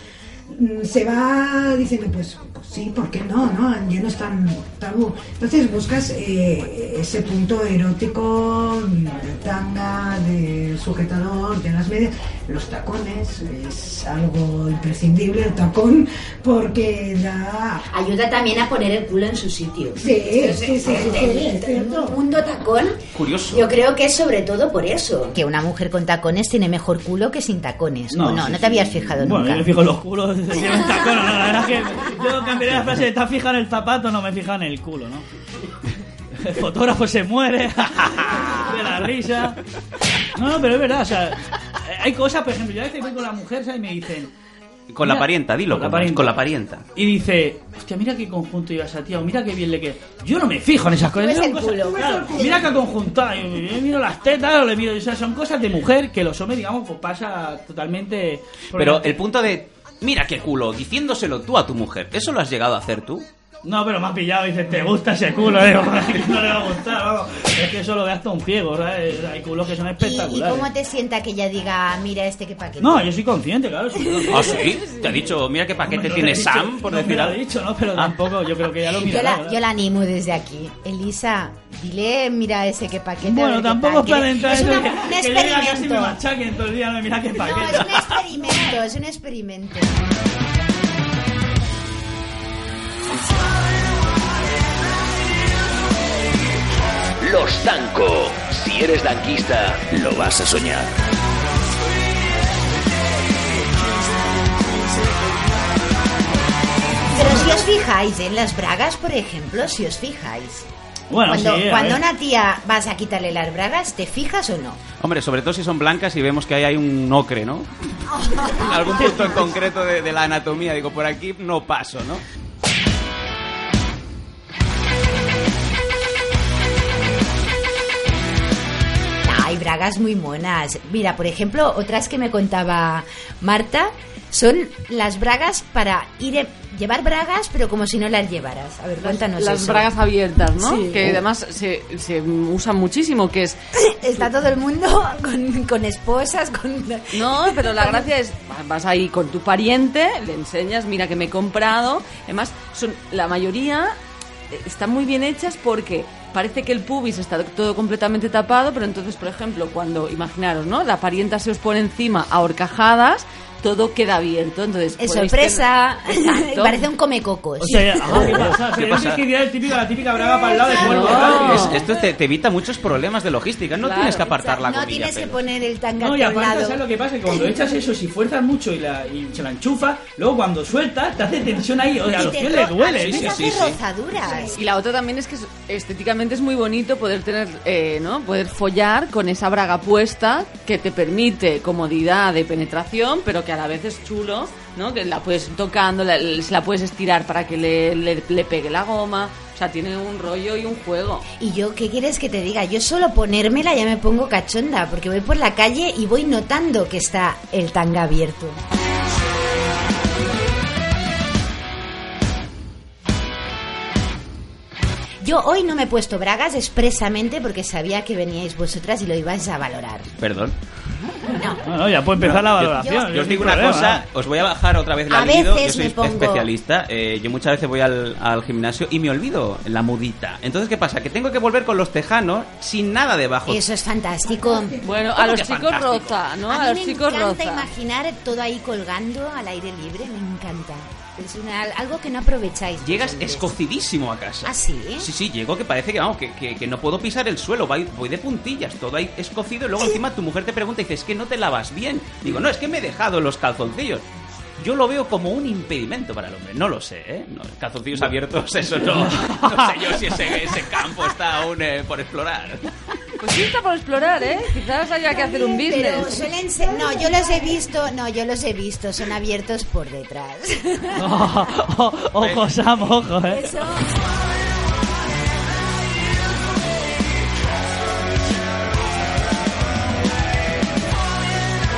mm, se va diciendo, pues sí, ¿por qué no? no? Ya no es tan tabú. Entonces buscas eh, ese punto erótico de tanga, de sujetador, de las medias. Los tacones es algo imprescindible, el tacón, porque da... Ayuda también a poner el culo en su sitio. Sí, sí, sí, sí, sí. Un mundo tacón. Curioso. Yo creo que es sobre todo por eso. Que una mujer con tacones tiene mejor culo que sin tacones. No, no, sí, no sí. te habías fijado Bueno, nunca. yo me fijo en los culos, si tacón no. La verdad es que yo la frase de ¿estás fija en el zapato? No me fija en el culo, ¿no? El fotógrafo se muere [laughs] de la risa. No, no, pero es verdad, o sea, hay cosas, por ejemplo, yo a veces voy con la mujer ¿sabes? y me dicen... Con la parienta, dilo, con la parienta. con la parienta. Y dice, hostia, mira qué conjunto lleva esa tía, o mira qué bien le queda. Yo no me fijo en esas cosas. ves son el cosas- culo. claro, mira qué conjuntada. Yo, yo miro las tetas, o le miro. O sea, son cosas de mujer que los hombres, digamos, pues pasa totalmente. Pero el punto de, mira qué culo, diciéndoselo tú a tu mujer, ¿eso lo has llegado a hacer tú? No, pero me ha pillado y dice, ¿te gusta ese culo? [laughs] Digo, "¿Quién no le va a gustar, vamos. Es que eso lo ve hasta un ciego, ¿sabes? Hay culos que son ¿Y, y espectaculares. cómo te sienta que ella diga, mira este que paquete? No, yo soy consciente, claro. soy consciente. ¿Ah, sí? ¿Te ha dicho, mira qué paquete No tiene dicho, Sam, por no decir me lo ha algo? dicho, ¿no? Pero tampoco, yo creo que ya lo Yo la, yo la animo desde aquí. Elisa, dile, mira ese que paquete. Bueno, tampoco es para Que- entrar Es una- eso que- un que yo diga casi me experimento. machaquen todo el día, no mira qué No, paquete. es un experimento, es un experimento. Los Danco. Si eres danquista, lo vas a soñar. Pero si os fijáis en las bragas, por ejemplo, si os fijáis, Bueno, cuando sí, una tía vas a quitarle las bragas, ¿te fijas o no? Hombre, sobre todo si son blancas y vemos que ahí hay un ocre, ¿no? [laughs] en algún punto en concreto de, de la anatomía. Digo, por aquí no paso, ¿no? Hay bragas muy monas. Mira, por ejemplo, otras que me contaba Marta son las bragas para ir e- llevar bragas, pero como si no las llevaras. A ver, cuéntanos Las eso. bragas abiertas, ¿no? Sí. Que además se, se usan muchísimo, que es... [laughs] Está todo el mundo con, con esposas, con... No, pero la gracia es, vas ahí con tu pariente, le enseñas, mira que me he comprado. Además, son la mayoría eh, están muy bien hechas porque parece que el pubis está todo completamente tapado, pero entonces, por ejemplo, cuando, imaginaros, ¿no? La parienta se os pone encima a horcajadas, todo queda abierto. Entonces, Es podéis sorpresa. tener-. [laughs] Parece un comecocos. O sea, ah, ¿qué pasa? O sea, ¿Qué pasa? que el típico, la típica braga para el lado de cuerpo. No. Es- esto te, te evita muchos problemas de logística. No Claro. tienes que apartar la no comida. tienes que poner el tanga No, y aparte, lado. ¿sabes lo que pasa? Que cuando echas eso, si fuerzas mucho y, la, y se la enchufas, luego cuando sueltas, te hace tensión ahí. O sea, a los pies les duele. sí, sí, sí. rozaduras. Y la otra también es que es- estéticamente es muy bonito poder tener, eh, ¿no? Poder follar con esa braga puesta que te permite comodidad de penetración, pero que a la vez es chulo, ¿no? Que la puedes tocando, la, se la puedes estirar para que le, le- le pegue la goma. O sea, tiene un rollo y un juego. Y yo, ¿qué quieres que te diga? Yo solo ponérmela ya me pongo cachonda, porque voy por la calle y voy notando que está el tanga abierto. Yo hoy no me he puesto bragas expresamente porque sabía que veníais vosotras y lo ibais a valorar. Perdón. No. No, no, ya puede empezar la Yo- valoración. Yo os digo una problema. cosa, os voy a bajar otra vez la A libido. Yo veces soy me pongo- especialista. eh, yo muchas veces voy al, al gimnasio y me olvido la mudita. Entonces, ¿qué pasa? Que tengo que volver con los tejanos sin nada debajo. Eso es fantástico. Bueno, a ¿Cómo los chicos fantástico? roza, ¿no? a A, mí los me chicos encanta roza. imaginar todo ahí colgando al aire libre, me encanta. Es una- algo que no aprovecháis. Llegas escocidísimo a casa. ¿Ah, sí? Sí, sí, llego que parece que, vamos, que, que, que no puedo pisar el suelo, voy, voy de puntillas, todo ahí escocido y luego encima tu mujer te pregunta y dice, es que no te lavas bien. Digo, no, es que me he dejado los calzoncillos. Yo lo veo como un impedimento para el hombre, no lo sé, ¿eh? No, calzoncillos abiertos, eso no. [laughs] No sé yo si ese, ese campo está aún eh, por explorar. Pues sí está por explorar, ¿eh? Quizás haya que hacer un Pero business. suelen ser... No, yo los he visto, no, yo los he visto, son abiertos por detrás. [laughs] Oh, oh, ojo, Sam, ojo, eh. Eso...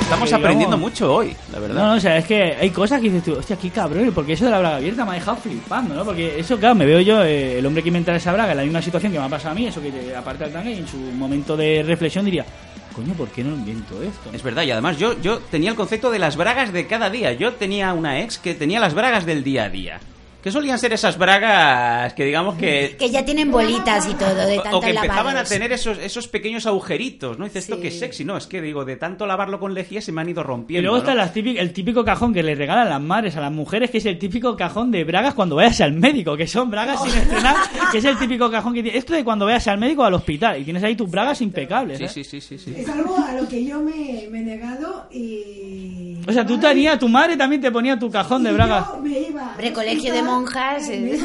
Estamos aprendiendo mucho hoy, la verdad. No, no, o sea, es que hay cosas que dices tú, hostia, qué cabrón, porque eso de la braga abierta me ha dejado flipando, ¿no? Porque eso, claro, me veo yo, eh, el hombre que inventa esa braga, en la misma situación que me ha pasado a mí, eso que te aparta el tanga y en su momento de reflexión diría, coño, ¿por qué no invento esto? Es verdad, y además yo, yo tenía el concepto de las bragas de cada día. Yo tenía una ex que tenía las bragas del día a día. Que solían ser esas bragas que digamos que... Que ya tienen bolitas y todo, de o- tanto o que empezaban a tener esos, esos pequeños agujeritos, ¿no? Dices esto que es sexy, no, es que digo, de tanto lavarlo con lejía se me han ido Y rompiendo. luego está ¿no? las típic- el típico cajón que le regalan las madres a las mujeres, que es el típico cajón de bragas cuando vayas al médico, que son bragas sin estrenar, que es el típico cajón que tiene. Esto de cuando vayas al médico al hospital, y tienes ahí tus bragas impecables. Sí, ¿eh? sí, sí, sí, sí. Es algo a lo que yo me, me he negado y... O sea, tú tenías, tu madre también te ponía tu cajón de Y bragas. Yo me iba Hombre, al colegio de hospital, monjas, eh,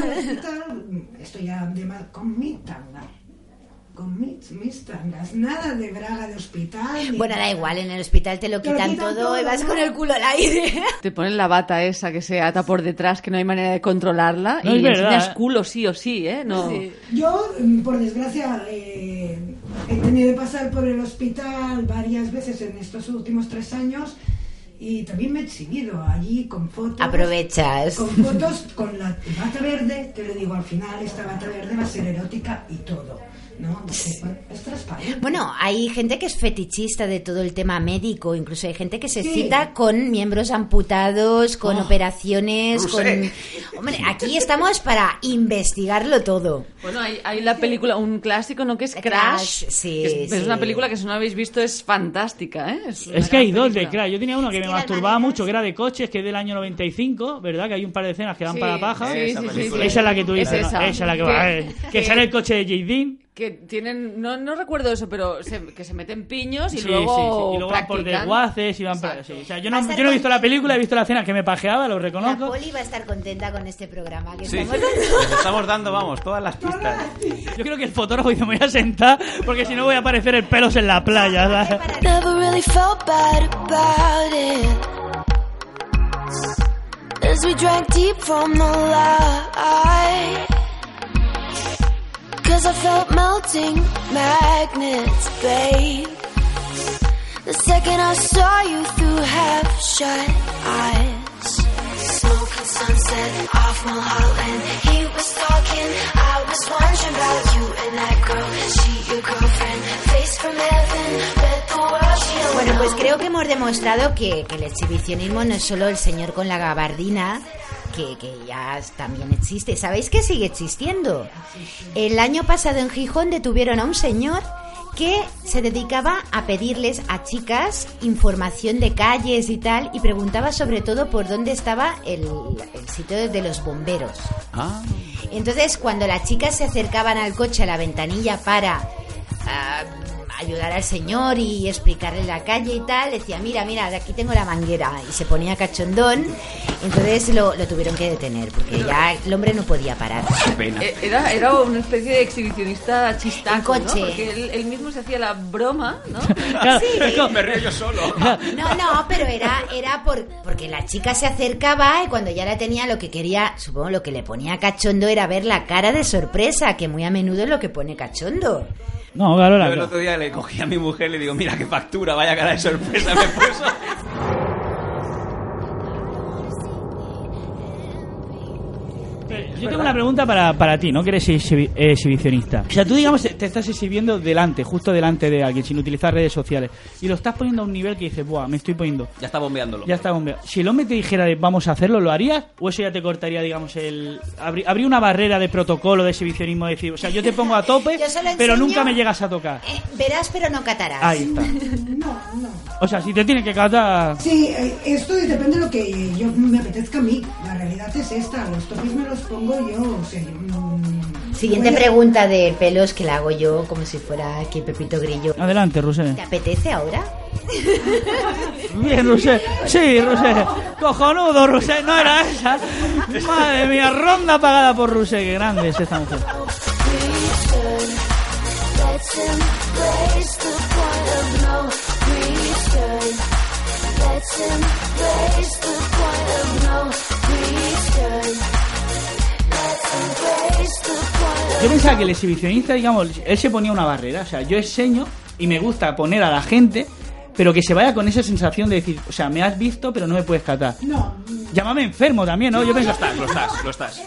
esto ya de mal, con mi tanga. Con mis, mis tangas. Nada de braga de hospital. Bueno, da igual, en el hospital te lo quitan quitan todo y todo, vas ¿no? con el culo al aire. Te ponen la bata esa que se ata por detrás, que no hay manera de controlarla. No, y es verdad, enseñas culo sí o sí, ¿eh? No. Yo, mm, por desgracia, eh, he tenido que pasar por el hospital varias veces en estos últimos tres años y también me he exhibido allí con fotos. Aprovechas. Con fotos con la bata verde, te lo digo, al final esta bata verde va a ser erótica y todo. Bueno, es transparente. Bueno, hay gente que es fetichista de todo el tema médico, incluso hay gente que se Sí. cita con miembros amputados, con operaciones, con... Rusé. Hombre, aquí estamos para investigarlo todo. Bueno, hay, hay la película, un clásico, ¿no? Que es Crash, Crash. sí, que es, una película que si no habéis visto es fantástica, ¿eh? Es que hay dos de. Crash. Yo tenía uno que me masturbaba mucho, que era de coches, que es del año 95, ¿verdad? Que hay un par de escenas que dan Sí, para la paja. sí, Esa sí, sí, película. sí. Esa es la que tú Es dices, ¿no? esa. Es la que va. eh, Que que- sale el coche de J. Dean. Que tienen, no, no recuerdo eso, pero se- que se meten piños y Sí, luego, sí, sí. Y luego van por desguaces y van por- sí. O sea, yo no, yo no he visto la película, he visto la escena que me pajeaba, lo La reconozco. Poli va a estar contenta con este programa que Sí, estamos les [laughs] estamos dando, vamos, todas las pistas. Yo creo que el fotógrafo dice, me voy a sentar porque si no voy a aparecer el pelos en la playa. ¿sabes? Cause I felt melting magnets, babe. The second I saw you through half shut eyes. Smoking sunset off Mulholland. He was talking, I was wondering about you and that girl. She your girlfriend, face from heaven, bet the world she don't Bueno, pues creo que hemos demostrado que el exhibicionismo no es solo el señor con la gabardina, que, que ya también existe. ¿Sabéis que sigue existiendo? El año pasado en Gijón detuvieron a un señor que se dedicaba a pedirles a chicas información de calles y tal y preguntaba sobre todo por dónde estaba el, el sitio de los bomberos. Ah, Entonces, cuando las chicas se acercaban al coche a la ventanilla para ah, ayudar al señor y explicarle la calle y tal, decía, mira, mira, de aquí tengo la manguera. Y se ponía cachondón. Entonces lo, lo tuvieron que detener, porque ya el hombre no podía parar. Eh, Era, era una especie de exhibicionista chistaco, coche. ¿no? Porque él, él mismo se hacía la broma, ¿no? [laughs] Claro, Sí. Me río yo solo. No, no, pero era, era por, porque la chica se acercaba y cuando ya la tenía lo que quería, supongo lo que le ponía cachondo era ver la cara de sorpresa, que muy a menudo es lo que pone cachondo. No, claro, la- Yo el otro día le cogí a mi mujer y le digo, mira qué factura, vaya cara de sorpresa me puso. [laughs] Yo tengo una pregunta para, para ti, ¿no? Que eres exhibi- exhibicionista. O sea, tú, digamos, te estás exhibiendo delante, justo delante de alguien, sin utilizar redes sociales. Y lo estás poniendo a un nivel que dices, buah, me estoy poniendo. Ya está bombeándolo. Ya está, hombre. Si el hombre te dijera de vamos a hacerlo, ¿lo harías? ¿O eso ya te cortaría, digamos, el. Habría una barrera de protocolo de exhibicionismo? de decir, o sea, yo te pongo a tope, [laughs] pero nunca me llegas a tocar. Eh, verás, pero no catarás. Ahí está. [laughs] No, no. O sea, si te tiene que catar. Sí, eh, esto depende de lo que yo me apetezca a mí. La realidad es esta, los topes me los pongo yo. O sea, yo no- Siguiente a- pregunta de pelos que la hago yo como si fuera aquí Pepito Grillo. Adelante, Rusé. ¿Te apetece ahora? [laughs] Bien, Rusé. Sí, Rusé. Cojonudo, Rusé. No era esa. Madre mía, ronda pagada por Rusé. Qué grande es esta mujer. Let's embrace the point of no return. Let's embrace the point of no return. Yo pensaba que el exhibicionista, digamos, él se ponía una barrera. O sea, yo enseño y me gusta poner a la gente, pero que se vaya con esa sensación de decir, o sea, me has visto, pero no me puedes catar. No, Llámame enfermo también, ¿no? Yo pienso, Lo estás, lo estás, lo estás.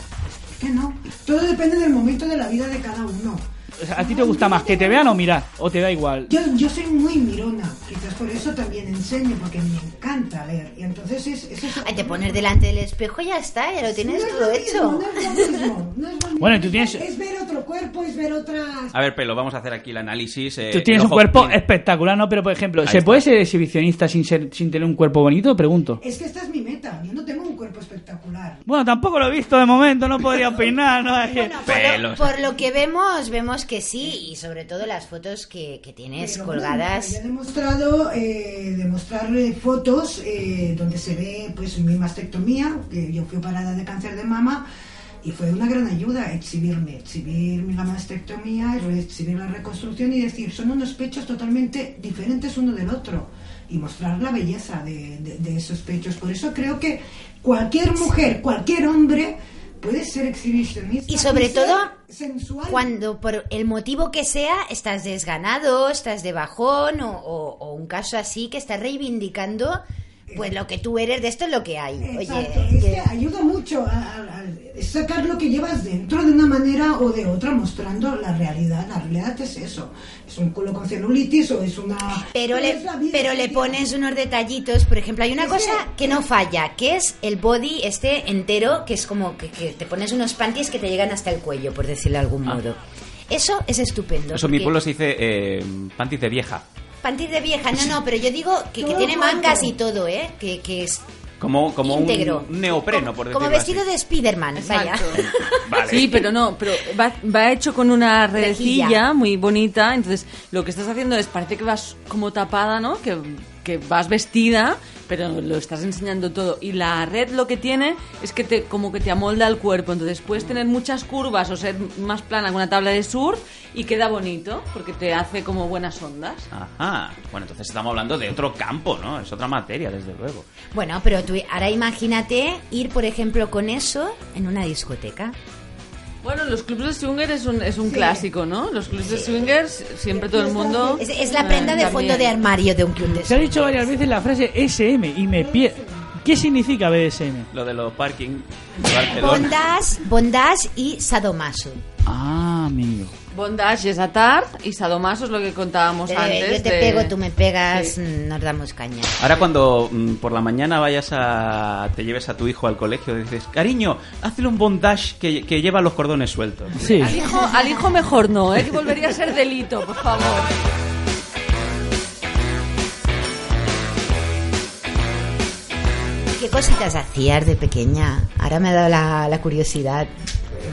que no. Todo depende del momento de la vida de cada uno. O sea, ¿a ti te gusta más que te vean o mirar? ¿O te da igual? Yo, yo soy muy mirona, quizás por eso también enseño, porque me encanta leer. Y entonces es, es eso. Ay, te pones delante del espejo y ya está, ya lo tienes No todo lo hecho. mismo, no es lo mismo, no es lo [laughs] mismo. Bueno, tú tienes- Es ver otro cuerpo, es ver otras... A ver, Pelo, vamos a hacer aquí el análisis. eh, Tú tienes un cuerpo espectacular, ¿no? Pero, por ejemplo, Ahí ¿se está. puede ser exhibicionista sin, ser, sin tener un cuerpo bonito? Pregunto. Es que esta es mi meta, yo no cuerpo espectacular. Bueno, tampoco lo he visto de momento, no podría opinar, ¿no? [laughs] Bueno, por lo, Pelos. por lo que vemos, vemos que sí, y sobre todo las fotos que, que tienes Pero bueno, colgadas. ya he demostrado, eh, demostrar fotos eh, donde se ve pues mi mastectomía, que yo fui operada de cáncer de mama y fue una gran ayuda exhibirme, exhibir mi mastectomía, exhibir la reconstrucción y decir, son unos pechos totalmente diferentes uno del otro y mostrar la belleza de, de- de esos pechos. Por eso creo que cualquier mujer, cualquier hombre puede ser exhibicionista. Y sobre todo, sensual. Cuando por el motivo que sea estás desganado, estás de bajón o, o- o un caso así que estás reivindicando pues lo que tú eres, de esto es lo que hay. Exacto, Oye, es que- que ayuda mucho a, sacar lo que llevas dentro de una manera o de otra, mostrando la realidad. La realidad es eso. Es un culo con celulitis o es una... pero es le, pero le pones unos detallitos, por ejemplo, hay una Es cosa que- que no falla, que es el body este entero, que es como que, que te pones unos panties que te llegan hasta el cuello, por decirlo de algún modo. Eso es estupendo. Eso en mi pueblo se dice eh, panties de vieja. Panties de vieja, no, no, pero yo digo que, que tiene mangas y todo, ¿eh? Que, que es Como, como un neopreno, por decirlo Como vestido así. de Spiderman, vaya. [laughs] Vale. Sí, pero no, pero va, va hecho con una redecilla Rejilla. muy bonita, entonces lo que estás haciendo es, parece que vas como tapada, ¿no? Que, que vas vestida, pero lo estás enseñando todo. Y la red lo que tiene es que te como que te amolda el cuerpo, entonces puedes tener muchas curvas o ser más plana que una tabla de surf y queda bonito, porque te hace como buenas ondas. Ajá. Bueno, entonces estamos hablando de otro campo, ¿no? Es otra materia, desde luego. Bueno, pero tú ahora imagínate ir, por ejemplo, con eso en una discoteca. Bueno, los clubs de swinger es un, es un clásico, ¿no? Los clubs de swingers, siempre todo el mundo... Es, es la eh, prenda de también. fondo de armario de un club de Se ha dicho varias veces la frase SM y me pie... ¿Qué significa BDSM? Lo de los parking. [laughs] Bondage, bondage y sadomaso. Ah, amigo. Bondage es atar y sadomaso es lo que contábamos Eh, antes. yo te de- pego, tú me pegas, Sí. nos damos caña. Ahora cuando mm, por la mañana vayas a... te lleves a tu hijo al colegio, dices, cariño, hazle un bondage que, que lleva los cordones sueltos. Sí. Al hijo, al hijo mejor no, ¿eh? que volvería a ser delito, por favor. ¿Qué cositas hacías de pequeña? Ahora me ha dado la, la curiosidad.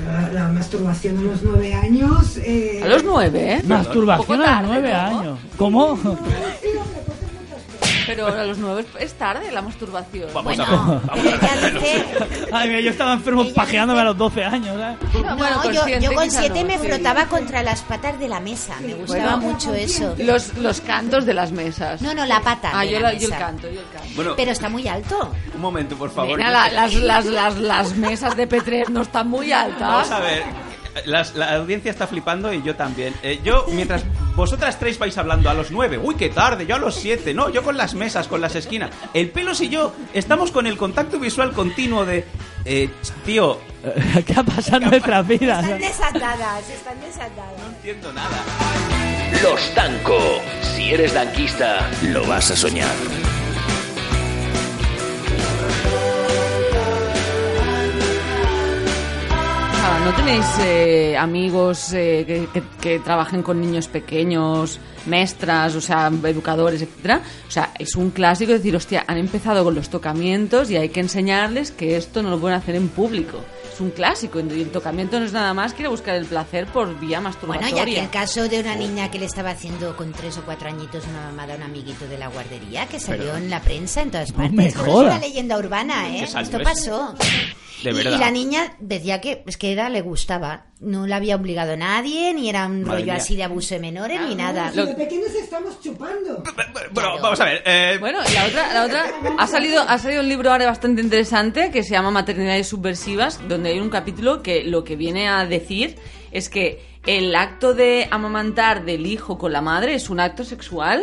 La, la masturbación a los nueve años. eh, A los nueve, ¿eh? Masturbación a los nueve ¿no? años. ¿Cómo? Pero a los nueve es tarde la masturbación. Vamos Bueno, a ver. dice... Ay, mira, yo estaba enfermo Ella pajeándome a los 12 años, ¿eh? No, bueno, No, yo, yo con quizá siete no, me sí. frotaba contra las patas de la mesa. Me gustaba Bueno. mucho eso. Los, los cantos de las mesas. No, no, la pata. Ah, de yo, la la- yo el canto, yo el canto. Bueno, Pero está muy alto. un momento, por favor. Mira, la- las, las, las, las mesas de P3 no están muy altas. Vamos a ver. Las- la audiencia está flipando y yo también. Eh, yo, mientras vosotras tres vais hablando a los nueve, uy, qué tarde, yo a los siete, no, yo con las mesas, con las esquinas. El pelos y yo estamos con el contacto visual continuo de. Eh, tío, [laughs] ¿Qué ha pasado en nuestras vidas? Están desatadas, están desatadas. no entiendo nada. Los Tanco. Si eres danquista, lo vas a soñar. ¿No tenéis eh, amigos eh, que, que- que trabajen con niños pequeños, maestras, o sea, educadores, etcétera? O sea, es un clásico decir, hostia, han empezado con los tocamientos y hay que enseñarles que esto no lo pueden hacer en público. Es un clásico y el tocamiento no es nada más que ir a buscar el placer por vía Bueno, masturbatoria. ya que el caso de una niña que le estaba haciendo con tres o cuatro añitos una mamada a un amiguito de la guardería que salió en la prensa en todas No partes. me Esto es una leyenda urbana, ¿eh? ¿Qué salió Esto eso? pasó. De Y- verdad. Y, la niña decía que es que era le gustaba. No la había obligado a nadie, ni era un Madre rollo mía. así de abuso de menores, ni nada. Si de pequeños estamos chupando. Bueno, vamos a ver. eh, Bueno, y la otra, la otra [laughs] ha salido, ha salido un libro ahora bastante interesante que se llama Maternidades subversivas, donde hay un capítulo que lo que viene a decir es que el acto de amamantar del hijo con la madre es un acto sexual,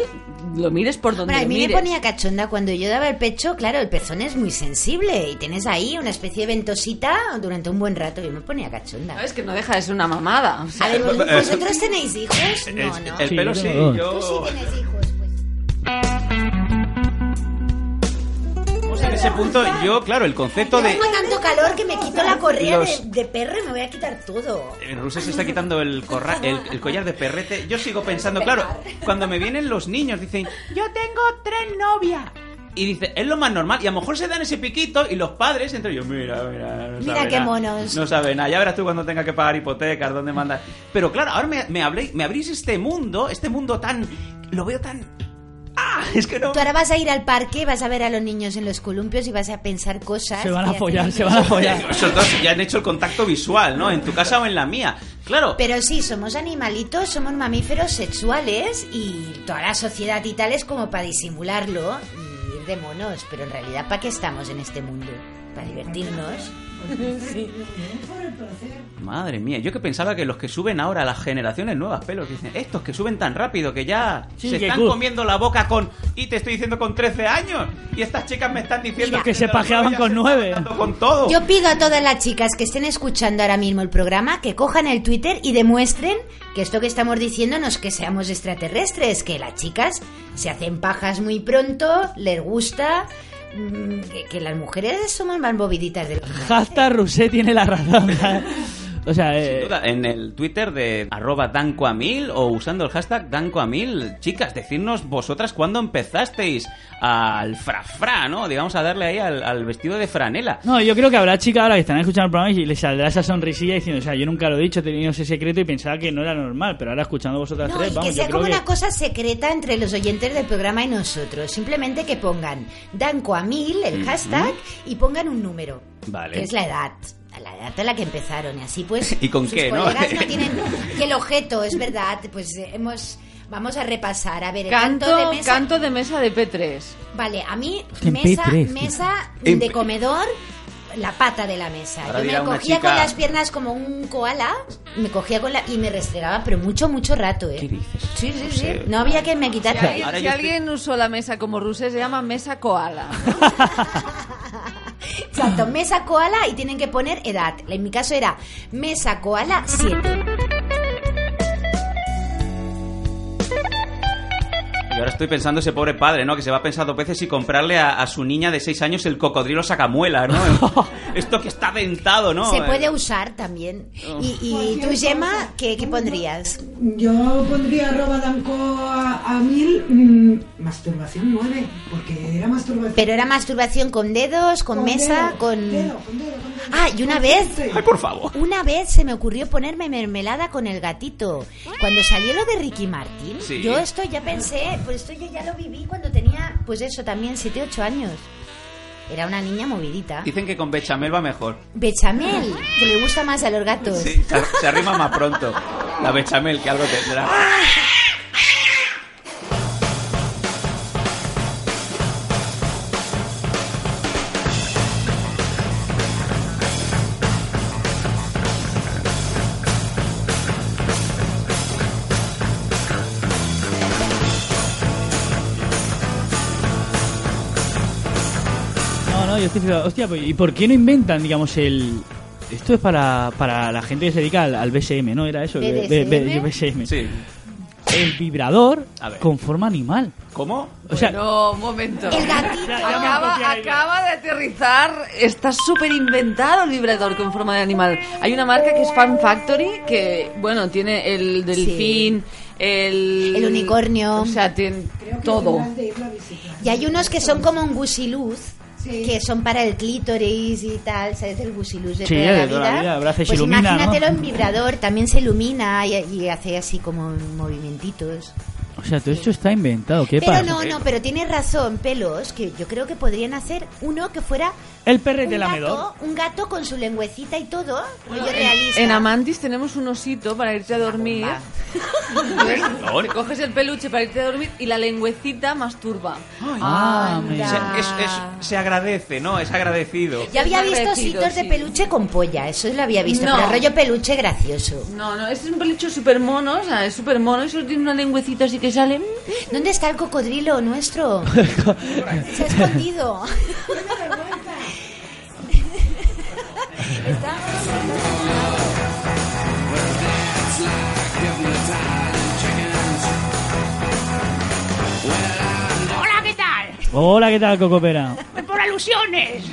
lo mires por donde Hombre, a lo mí me ponía cachonda cuando yo daba el pecho, claro, el pezón es muy sensible y tienes ahí una especie de ventosita durante un buen rato. Yo me ponía cachonda. ¿Sabes? Que no deja de ser una mamada. o sea, A ver, ¿vos- [laughs] ¿vosotros tenéis hijos? es- No, no. El Sí, pelo yo sí, dos. Tú sí yo. tienes hijos, pues. Ese punto, yo, claro, el concepto de. Tengo tanto calor que me quito la correa Los- de, de perro y me voy a quitar todo. En Rusia se está quitando el, corra- el, el collar de perrete. Yo sigo pensando, claro, cuando me vienen los niños, dicen, yo tengo tres novias. Y dice, es lo más normal. Y a lo mejor se dan ese piquito y los padres, entre ellos, mira, mira, no Mira sabe qué nada. monos. No sabe nada. Ya verás tú cuando tenga que pagar hipotecas, dónde mandas. Pero claro, ahora me, me, hablé- me abrís este mundo, este mundo tan. Lo veo tan. ¡Ah! Es que no. Tú ahora vas a ir al parque, vas a ver a los niños en los columpios y vas a pensar cosas. Se van a follar, se van a follar. Esos dos ya han hecho el contacto visual, ¿no? En tu casa o en la mía. Claro. Pero sí, somos animalitos, somos mamíferos sexuales y toda la sociedad y tal es como para disimularlo y ir de monos. Pero en realidad, ¿para qué estamos en este mundo? ¿Para divertirnos? [laughs] Madre mía, yo que pensaba que los que suben ahora, las generaciones nuevas, pelos, dicen, estos que suben tan rápido que ya Sí, se que están cool. comiendo la boca con, y te estoy diciendo con 13 años, y estas chicas me están diciendo Mira. Que se pajeaban con se están nueve. dando Con todo. Yo pido a todas las chicas que estén escuchando ahora mismo el programa que cojan el Twitter y demuestren que esto que estamos diciendo no es que seamos extraterrestres, que las chicas se hacen pajas muy pronto, les gusta, que, que las mujeres somos más bobiditas del Hashtag Rusé tiene la razón. [laughs] O sea, Sin eh, duda, en el Twitter de arroba dancoamil o usando el hashtag dancoamil. Chicas, decidnos vosotras cuándo empezasteis al frafra, ¿no? Digamos, a darle ahí al, al vestido de franela. No, yo creo que habrá chicas ahora que están escuchando el programa y les saldrá esa sonrisilla diciendo, o sea, yo nunca lo he dicho, he tenido ese secreto y pensaba que no era normal, pero ahora escuchando vosotras No, tres, y vamos, que yo sea creo como que... una cosa secreta entre los oyentes del programa y nosotros. Simplemente que pongan Danco a mil, el hashtag, y pongan un número. Vale. Que es la edad. La edad a la que empezaron. Y así pues. [laughs] ¿Y con sus qué, no? colegas no [laughs] tienen. Y el objeto, es verdad. Pues eh, hemos. Vamos a repasar. A ver, el canto, Canto, de mesa. canto de mesa de P3. Vale, a mí, en mesa, P3. mesa En- de comedor, la pata de la mesa. Ahora Yo me cogía chica- con las piernas como un koala, me cogía con la y me restregaba, pero mucho, mucho rato, ¿eh? ¿Qué dices? Sí, sí, No sí. sé. No había que me quitar. Si alguien, si alguien usó la mesa como rusé, se llama mesa koala. [laughs] Exacto, mesa koala y tienen que poner edad. En mi caso era mesa koala 7. Y ahora estoy pensando ese pobre padre, ¿no? Que se va a pensar dos veces si comprarle a, a su niña de seis años el cocodrilo sacamuela, ¿no? [laughs] Esto que está dentado, ¿no? Se Eh, puede usar también. Y, y Cualquier tú, Gemma, cosa. ¿qué, qué pondrías? Yo pondría arroba danco a, a mil, mm, masturbación 9, porque era masturbación. Pero era masturbación con dedos, con, mesa, dedo, con... dedo, con dedo, con dedo. Ah, y una vez Ay, por favor. Una vez se me ocurrió ponerme mermelada con el gatito. Cuando salió lo de Ricky Martin, Sí. yo esto ya pensé, pues esto yo ya lo viví cuando tenía, pues eso, también 7, 8 años. Era una niña movidita. Dicen que con bechamel va mejor. Bechamel, que le gusta más a los gatos. Sí, se, se arrima más pronto. La bechamel, que algo tendrá. No, yo estoy flipado. Hostia, pues, ¿y por qué no inventan, digamos, el... Esto es para, para la gente que se dedica al, al BSM, ¿no? Era eso, el B- B- BSM. Sí. El vibrador con forma animal. ¿Cómo? O sea, No, un momento. El gatito. Acaba, acaba de aterrizar, está súper inventado el vibrador con forma de animal. Hay una marca que es Fan Factory, que, bueno, tiene el delfín, el... El unicornio. O sea, tiene Creo que todo. Y hay unos que son como un gusiluz. Sí. Que son para el clítoris y tal, ¿sabes? El gusiluz de Sí, toda de la toda la vida. vida, pues ilumina, ¿no? imagínatelo en vibrador, también se ilumina y, y hace así como movimentitos. O sea, todo esto está inventado. ¿Qué Pero pasa? no, no, pero tienes razón, pelos, que yo creo que podrían hacer uno que fuera El perrete un lamedor. gato, un gato con su lengüecita y todo, rollo realista. En Amantis tenemos un osito para irte a dormir. [laughs] Te coges el peluche para irte a dormir y la lengüecita masturba. Ah, Anda. mira. Se, es- es- se agradece, ¿no? Es agradecido. Yo había Es visto ositos de sí. peluche con polla, eso lo había visto, No. pero rollo peluche gracioso. No, no, este es un peluche súper mono, o sea, es súper mono y solo tiene una lengüecita así que sale. ¿Dónde está el cocodrilo nuestro? [laughs] Se ha escondido. Está- Hola, ¿qué tal? Hola, ¿qué tal, Cocopera? Por alusiones.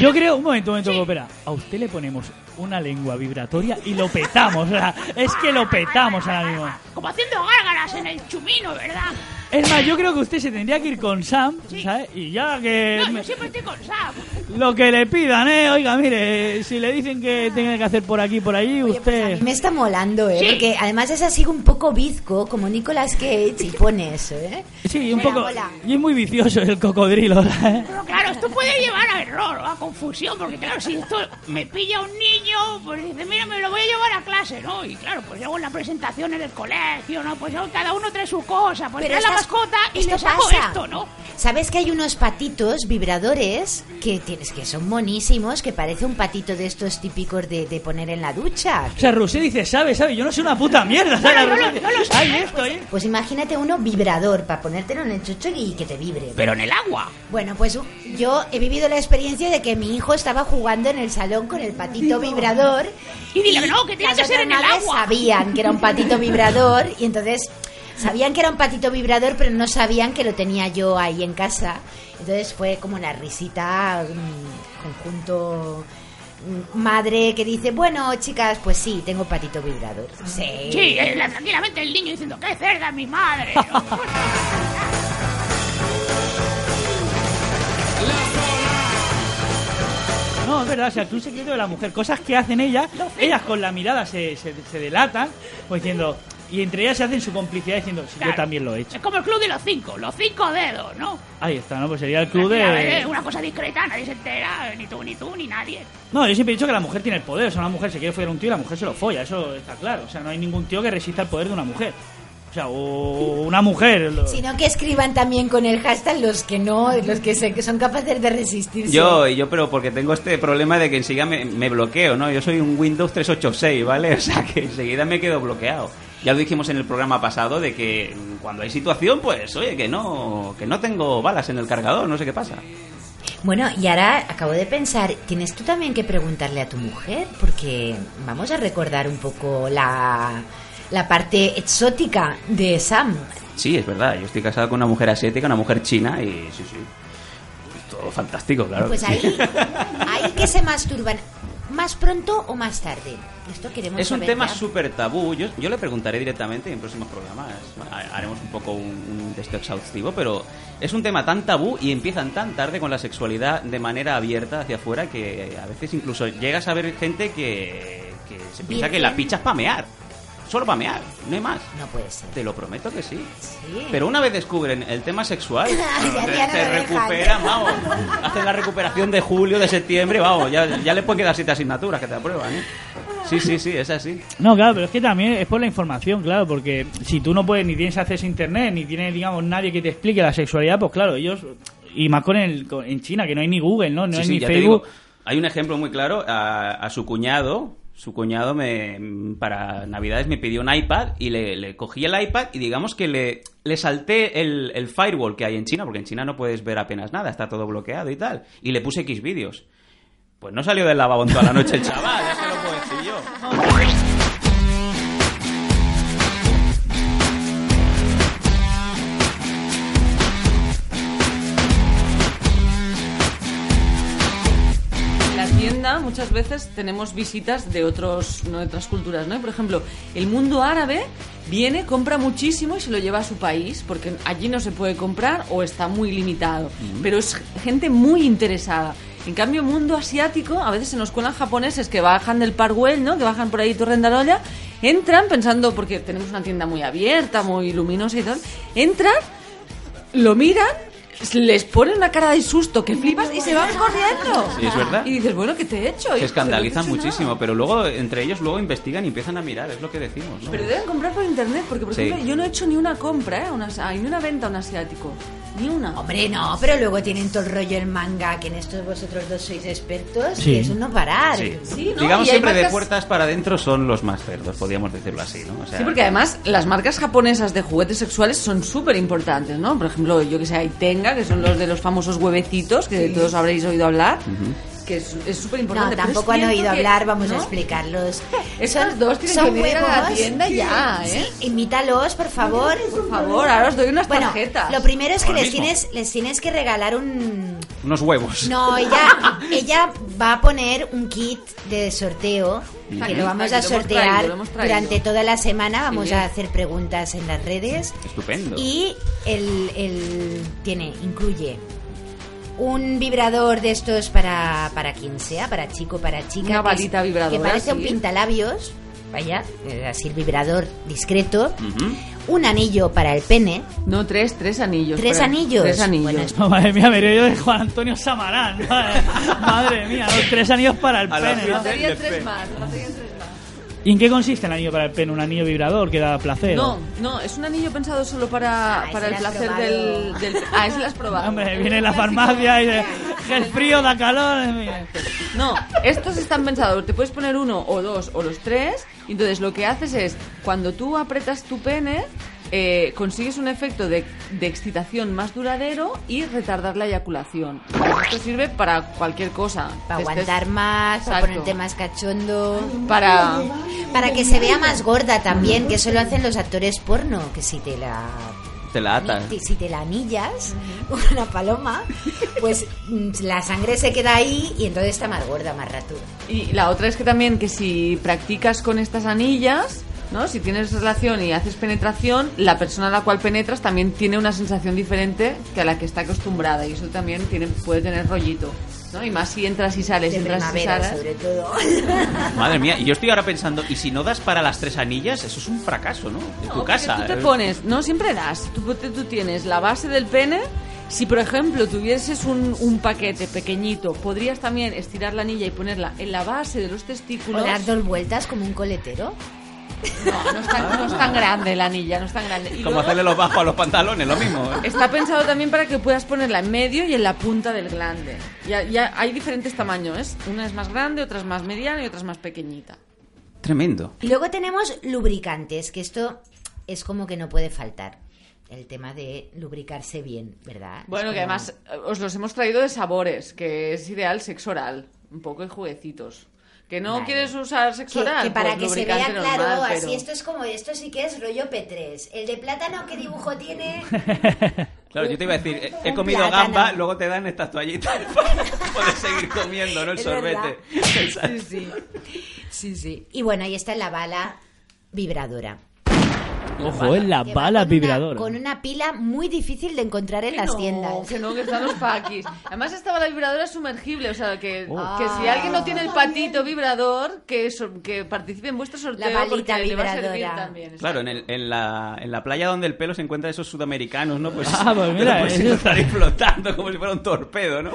Yo creo, un momento, un momento, Cocopera. A usted le ponemos una lengua vibratoria y lo petamos. O sea, es que lo petamos ahora mismo. Como haciendo gárgaras en el chumino, ¿verdad? Es más, yo creo que usted se tendría que ir con Sam, ¿sabes? Y ya que... No, yo siempre estoy con Sam. Lo que le pidan, ¿eh? Oiga, mire, si le dicen que tenga que hacer por aquí, por allí, Oye, pues a usted... mí me está molando, ¿eh? Sí. Porque además es así un poco bizco, como Nicolas Cage, y pone eso, ¿eh? Sí, un poco... Y es muy vicioso el cocodrilo, ¿sabes? Pero claro, esto puede llevar a error o a confusión, porque claro, si esto me pilla un niño, pues dice, mira, me lo voy a llevar a clase, ¿no? Y claro, pues hago en la presentación en ¿no? Pues cada uno trae su cosa, pues trae la mascota y hago pasa. esto, ¿no? ¿Sabes que hay unos patitos vibradores que tienes que son monísimos, que parece un patito de estos típicos de, de poner en la ducha? O sea, Rusé dice, ¿sabe, sabe? Yo no sé una puta mierda, ¿sabes? No, no, no, dice, no lo sé. Hay esto, ¿eh? Pues imagínate uno vibrador para ponértelo en el chocho y que te vibre. Pero en el agua. Bueno, pues yo he vivido la experiencia de que mi hijo estaba jugando en el salón con el patito vibrador. Y dile, no, que tiene las que ser en el agua. sabían que era un patito vibrador y entonces sabían que era un patito vibrador, pero no sabían que lo tenía yo ahí en casa. Entonces fue como una risita, un conjunto madre que dice, bueno, chicas, pues sí, tengo patito vibrador. Sí. Sí, la- tranquilamente el niño diciendo, ¡qué cerda es mi madre! [laughs] No, es verdad, o sea, tú secreto de la mujer, cosas que hacen ellas, ellas con la mirada se, se, se delatan, pues diciendo, y entre ellas se hacen su complicidad diciendo, sí, yo también lo he hecho. Es como el club de los cinco, los cinco dedos, ¿no? Ahí está, ¿no? Pues sería el club Mira, de... eh, Una cosa discreta, nadie se entera, ni tú, ni tú, ni nadie. No, yo siempre he dicho que la mujer tiene el poder, o sea, una mujer se quiere follar a un tío y la mujer se lo folla, eso está claro. O sea, no hay ningún tío que resista el poder de una mujer. O sea, o una mujer... lo- Sino que escriban también con el hashtag los que no, los que, se- que son capaces de resistirse. Yo, yo, pero porque tengo este problema de que enseguida me, me bloqueo, ¿no? Yo soy un Windows 386, ¿vale? [laughs] O sea, que enseguida me quedo bloqueado. Ya lo dijimos en el programa pasado de que cuando hay situación, pues, oye, que no, que no tengo balas en el cargador, no sé qué pasa. Bueno, y ahora acabo de pensar, tienes tú también que preguntarle a tu mujer, porque vamos a recordar un poco la, la parte exótica de Sam. Sí, es verdad, yo estoy casado con una mujer asiática, una mujer china, y sí, sí. Todo fantástico, claro. Pues sí. ahí, ahí que se masturban, ¿más pronto o más tarde? Esto queremos Es un saber tema súper tabú. Yo, yo le preguntaré directamente en próximos programas. Ha- Haremos un poco un, un texto exhaustivo, pero es un tema tan tabú y empiezan tan tarde con la sexualidad de manera abierta hacia afuera que a veces incluso llegas a ver gente que, que se piensa que la picha es pamear. Solo pamear, no hay más. No puede ser. Te lo prometo que sí. Sí. Pero una vez descubren el tema sexual, [laughs] Ya- te, recuperan, vamos. Hacen la recuperación de julio, de septiembre, vamos. Ya, ya le pueden quedar siete asignaturas que te aprueban, ¿eh? Sí, sí, sí, es así. No, claro, pero es que también es por la información, claro, porque si tú no puedes ni tienes acceso a internet, ni tienes, digamos, nadie que te explique la sexualidad, pues claro, ellos, y más con el, con- en China, que no hay ni Google, ¿no? No Sí, hay sí, ni ya te Facebook. digo, hay un ejemplo muy claro. A, a su cuñado, su cuñado me para Navidades me pidió un iPad y le, cogí el iPad y digamos que le, le salté el, el firewall que hay en China, porque en China no puedes ver apenas nada, está todo bloqueado y tal. Y le puse X vídeos. Pues no salió del lavabo toda la noche el chaval, lo puedo decir yo. [laughs] muchas veces tenemos visitas de otros no de otras culturas, ¿no? Por ejemplo, el mundo árabe viene, compra muchísimo y se lo lleva a su país porque allí no se puede comprar o está muy limitado. Pero es gente muy interesada. En cambio, mundo asiático, a veces se nos cuelan japoneses que bajan del Parkwell, ¿no? Que bajan por ahí Torrendarolla, entran pensando, porque tenemos una tienda muy abierta, muy luminosa y tal, entran, lo miran, les ponen una cara de susto que flipas y se van corriendo. Sí, es verdad. Y dices, bueno, ¿qué te he hecho? Se hijo? escandalizan Pero no te he hecho muchísimo, nada. pero luego entre ellos luego investigan y empiezan a mirar, es lo que decimos, ¿no? Pero deben comprar por internet, porque por Sí. ejemplo, yo no he hecho ni una compra, ¿eh? Una, ay, ni una venta a un asiático. Ni una. Hombre, no, pero luego tienen todo el rollo el manga, que en esto vosotros dos sois expertos, Sí. y eso no parar. Sí. Sí, ¿no? Digamos siempre de marcas- puertas para adentro son los más cerdos, podríamos decirlo así, ¿no? O sea, Sí, porque además las marcas japonesas de juguetes sexuales son súper importantes, ¿no? Por ejemplo, yo que sé, hay Tenga, que son los de los famosos huevecitos, que Sí. todos habréis oído hablar. Que es súper No, importante. tampoco han oído hablar, vamos a explicarlos. [laughs] Estos dos tienen que venir a la tienda ya, ¿eh? Sí, invítalos, por favor. Por favor, ahora os doy unas bueno, tarjetas. Lo primero es que les mismo. tienes, les tienes que regalar un... unos huevos. No, ella, [laughs] ella va a poner un kit de sorteo que lo vamos a sortear traído, durante toda la semana. Vamos Sí. a hacer preguntas en las redes. Estupendo. Y el, el- tiene, incluye un vibrador de estos para, para quien sea, para chico, para chica. Una que es- balita vibradora, Que parece un sí. pintalabios, vaya, eh, así el vibrador discreto. Ujú. Un anillo para el pene. No, tres, tres anillos. ¿Tres para- anillos? Tres anillos. Bueno, es- No, madre mía, me yo de Juan Antonio Samarán. Madre, madre mía, los tres anillos para el A pene. ¿no? tres más, tres más. ¿Y en qué consiste el anillo para el pene? ¿Un anillo vibrador que da placer? No, no, es un anillo pensado solo para, Ah, para el placer del, del... Ah, ese lo has probado. Hombre, viene en la farmacia y dice, "Que el frío da calor. No, estos están pensados, te puedes poner uno o dos o los tres, y entonces lo que haces es, cuando tú apretas tu pene, eh, consigues un efecto de, de excitación más duradero y retardar la eyaculación. Esto sirve para cualquier cosa. Para estés- aguantar más, para ponerte más cachondo. Para... Para que se vea más gorda también, que eso lo hacen los actores porno, que si te la Te la atas. si te la anillas, una paloma, pues mm, la sangre se queda ahí y entonces está más gorda, más ratura. Y la otra es que también que si practicas con estas anillas, ¿no? Si tienes relación y haces penetración, la persona a la cual penetras también tiene una sensación diferente que a la que está acostumbrada y eso también tiene, puede tener rollito, ¿no? Y más si entras y sales, De entras y sales. sobre todo. [laughs] Madre mía, y yo estoy ahora pensando, ¿y si no das para las tres anillas? Eso es un fracaso, ¿no? De tu No, porque casa. Tú te Eh, pones, no siempre das. Tú, tú tienes la base del pene. Si, por ejemplo, tuvieses un, un paquete pequeñito, podrías también estirar la anilla y ponerla en la base de los O testículos. dar dos vueltas como un coletero. No, no es, tan, no es tan grande la anilla, no es tan grande. Y Como luego hacerle los bajos a los pantalones, lo mismo. ¿eh? está pensado también para que puedas ponerla en medio y en la punta del glande. Ya, ya hay diferentes tamaños, ¿eh? Una es más grande, otra es más mediana y otra es más pequeñita. Tremendo. Y luego tenemos lubricantes, que esto es como que no puede faltar. El tema de lubricarse bien, ¿verdad? Bueno, que además eh, os los hemos traído de sabores, que es ideal sexo oral, un poco de juguecitos. Que no Vale. quieres usar sexo Que, oral, que para pues que se vea claro, así esto es como, esto sí que es rollo P3. El de plátano, ¿qué dibujo tiene? [laughs] Claro, yo te iba a decir, he- comido plátano. gamba, luego te dan estas toallitas [laughs] para poder seguir comiendo, ¿no? El Es sorbete. Sí, sí. Sí, sí. Y bueno, ahí está la bala vibradora. Ojo, es la Que va bala con una- vibradora. con una pila muy difícil de encontrar en las no, tiendas. Que no, que están los paquis. Además estaba la vibradora sumergible, o sea, que, Oh. que si alguien no tiene el patito vibrador, que, so- que participe en vuestro sorteo La balita porque le va a servir vibradora. también. Claro, en, el- en la, en la playa donde el pelo se encuentra esos sudamericanos, ¿no? Pues, Ah, pues [laughs] mira, pues estar ahí flotando como si fuera un torpedo, ¿no?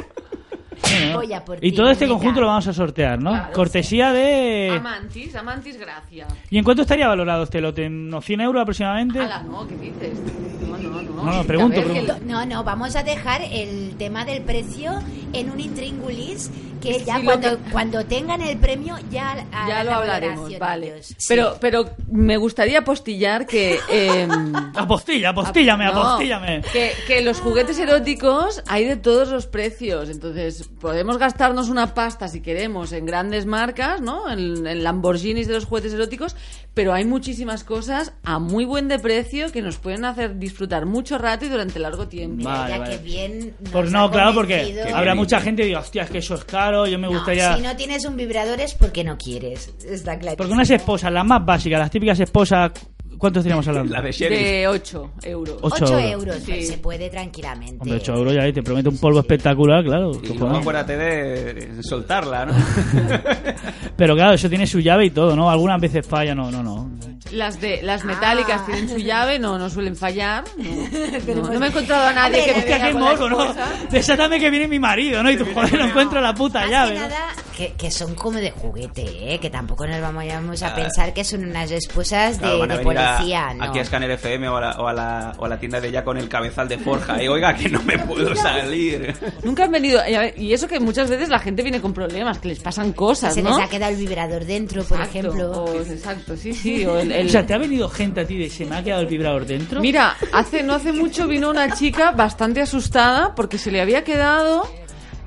Bueno, Voy a por y todo este conjunto lo vamos a sortear, ¿no? Claro, Cortesía de... Amantis, Amantis Gracia. ¿Y en cuánto estaría valorado este lote? ¿En unos 100 euros aproximadamente? Ala, no, ¿qué dices? No, no, no. No, no, pregunto, ver, pregunto. No, no, vamos a dejar el tema del precio en un intríngulis que ya Sí, cuando, que- cuando tengan el premio ya Ya lo la hablaremos, vale. Sí. Pero, pero me gustaría apostillar que... eh, [laughs] Apostilla, apostíllame, no, apostíllame. que, que los juguetes eróticos hay de todos los precios. Entonces, podemos gastarnos una pasta si queremos en grandes marcas, ¿no? En, en Lamborghinis de los juguetes eróticos, pero hay muchísimas cosas a muy buen de precio que nos pueden hacer disfrutar mucho rato y durante largo tiempo. Mira, Vale, ya vale. que bien nos Pues ha no, claro, porque habrá mucha gente que diga, hostia, es que eso es caro, yo me No, gustaría... si no tienes un vibrador es porque no quieres, está claro. Porque unas esposas, las más básicas, las típicas esposas, ¿cuánto estaríamos hablando? La de Sheriff. De 8 euros. Ocho 8 euros. euros, Sí. se puede tranquilamente. Hombre, 8 euros ya ahí te promete un polvo espectacular, claro. Y luego acuérdate de soltarla, ¿no? [laughs] Pero claro, eso tiene su llave y todo, ¿no? Algunas veces falla, no, no, no. Las de las metálicas Ah. tienen su llave, no, no suelen fallar. No, [laughs] No, no me he encontrado a nadie Hombre, que Hostia, venga la moco, ¿no? Desátame que viene mi marido, ¿no? Y tú, joder, no encuentro la puta Más llave. que nada, que, que son como de juguete, ¿eh? Que tampoco nos vamos a Ah. pensar que son unas esposas de, a de venir a- policía, ¿no? aquí a Scanner FM o a, la, o, a la, o a la tienda de ella con el cabezal de forja. Y oiga, que no me puedo salir. Nunca han venido. y eso que muchas veces la gente viene con problemas, que les pasan cosas, se ¿no? les ha quedado el vibrador dentro, por Exacto, ejemplo. o- exacto, sí, sí. o el- el- O sea, ¿te ha venido gente a ti de se me ha quedado el vibrador dentro? Mira, hace no hace mucho vino una chica bastante asustada porque se le había quedado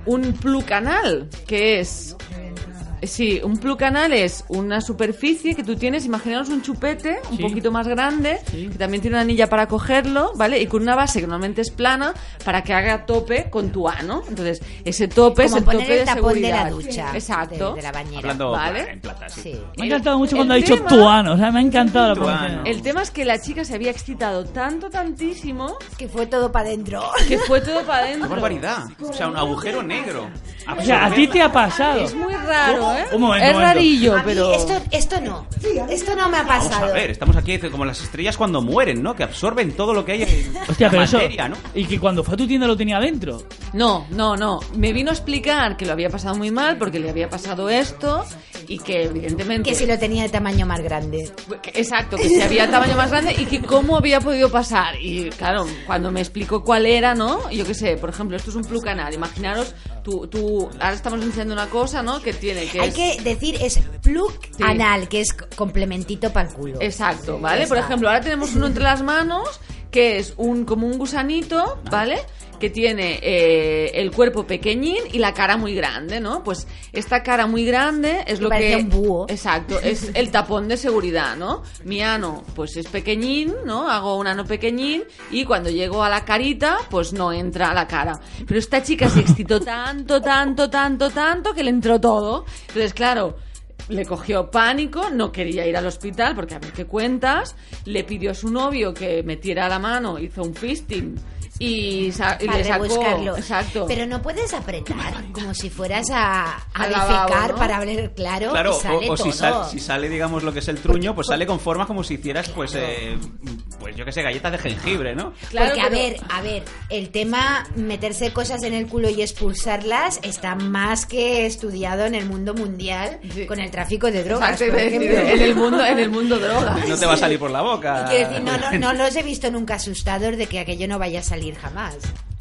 un plucanal, que es Sí, un plucanal es una superficie que tú tienes, imaginaos un chupete un Sí. poquito más grande, Sí. que también tiene una anilla para cogerlo, ¿vale? Y con una base que normalmente es plana para que haga tope con tu ano. Entonces, ese tope Como es el poner tope el de tapón de seguridad. la ducha, Exacto. de, de la bañera. Hablando Vale. en plata, sí. Sí. Me ha encantado mucho El- cuando ha el dicho tema- tuano, o sea, me ha encantado la pronunciación. El tema es que la chica se había excitado tanto, tantísimo, Que fue todo para adentro. que fue todo para ¡Qué adentro. barbaridad! O sea, un agujero negro. O sea, a ti te ha pasado. Es muy raro, ¿eh? Un momento, es un momento. rarillo, A mí pero... esto, esto no. Esto no me ha Vamos pasado. a ver, estamos aquí como las estrellas cuando mueren, ¿no? Que absorben todo lo que hay en Hostia, la pero eso. materia, ¿no? Y que cuando fue a tu tienda lo tenía dentro. No, no, no. Me vino a explicar que lo había pasado muy mal porque le había pasado esto y que evidentemente... Que si lo tenía de tamaño más grande. Exacto, que si había tamaño más grande y que cómo había podido pasar. Y claro, cuando me explicó cuál era, ¿no? Yo qué sé, por ejemplo, esto es un plucanal. Imaginaros, tú, tú, ahora estamos enseñando una cosa, ¿no? Que tiene, que Hay es- que decir, es plug Sí. anal, que es complementito para el culo. Exacto, ¿vale? Por ejemplo, ahora tenemos uno entre las manos que es un como un gusanito, ¿vale? Que tiene eh, el cuerpo pequeñín y la cara muy grande, ¿no? Pues esta cara muy grande es lo Parece que... un búho. Exacto, [laughs] es el tapón de seguridad, ¿no? Mi ano, pues es pequeñín, ¿no? Hago un ano pequeñín y cuando llego a la carita, pues no entra a la cara. Pero esta chica se excitó tanto, tanto, tanto, tanto que le entró todo. Entonces, claro, le cogió pánico, no quería ir al hospital porque a ver qué cuentas, le pidió a su novio que metiera la mano, hizo un fisting y, sa- y Para le sacó... rebuscarlo. Exacto. Pero no puedes apretar como si fueras a, a lavabo, ¿no? para hablar claro, Claro, y sale o, o si, todo. sal- si sale, digamos, lo que es el truño, pues sale con formas como si hicieras, pues, eh, pues yo que sé, galletas de jengibre, ¿no? Claro, Porque, a ver, a ver, el tema meterse cosas en el culo y expulsarlas está más que estudiado en el mundo mundial con el tráfico de drogas. Exacto, por ejemplo. en el mundo, en el mundo droga. [laughs] No te va a salir por la boca. Y quiero decir, no, no, no [laughs] los he visto nunca asustados de que aquello no vaya a salir jamás.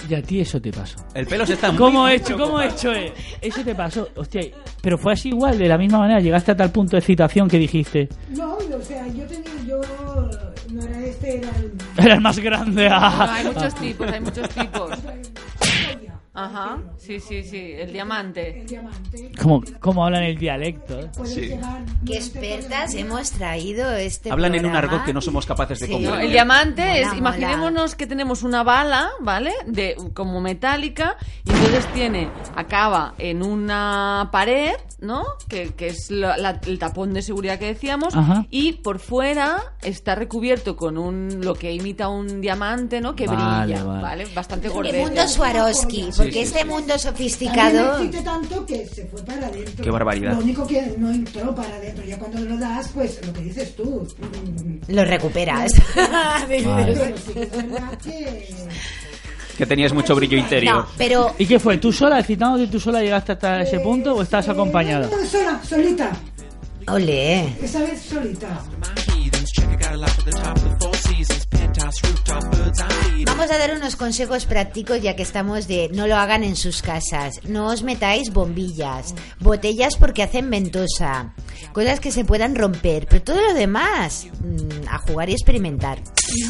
Y a ti eso te pasó. El pelo se está muy, ¿Cómo he hecho? ¿Cómo he hecho? eh? Eso te pasó. Hostia, pero fue así igual, de la misma manera. Llegaste a tal punto de excitación que dijiste, No, o sea, yo tenía, yo no era este, era el... era el más grande. No, ah. hay [laughs] muchos tipos, hay muchos tipos. [laughs] Ajá, sí, sí, sí, el diamante. El diamante. ¿Cómo, cómo hablan el dialecto? Sí. Qué expertas el hemos traído este Hablan en un argot que no somos capaces de Sí. comprender. El diamante Mola, es, mola. imaginémonos que tenemos una bala, ¿vale? De como metálica y entonces tiene acaba en una pared, ¿no? Que, que es la- la- el tapón de seguridad que decíamos Ajá. y por fuera está recubierto con un lo que imita un diamante, ¿no? Que Vale, brilla, vale. ¿vale? Bastante El gordete. mundo Swarovski, Sí, porque sí, este sí. mundo sofisticado... me excité tanto que se fue para adentro. Qué barbaridad. Lo único que no entró para adentro. Ya cuando lo das, pues lo que dices tú. [laughs] Lo recuperas. [laughs] [laughs] Que tenías mucho brillo interior. No, pero ¿Y qué fue? ¿Tú sola, excitándote tú sola llegaste hasta ese punto o estás Eh, acompañada? no, sola, solita. Ole. Esa vez solita. Vamos a dar unos consejos prácticos ya que estamos de no lo hagan en sus casas. No os metáis bombillas, botellas porque hacen ventosa, cosas que se puedan romper, pero todo lo demás mm, a jugar y experimentar.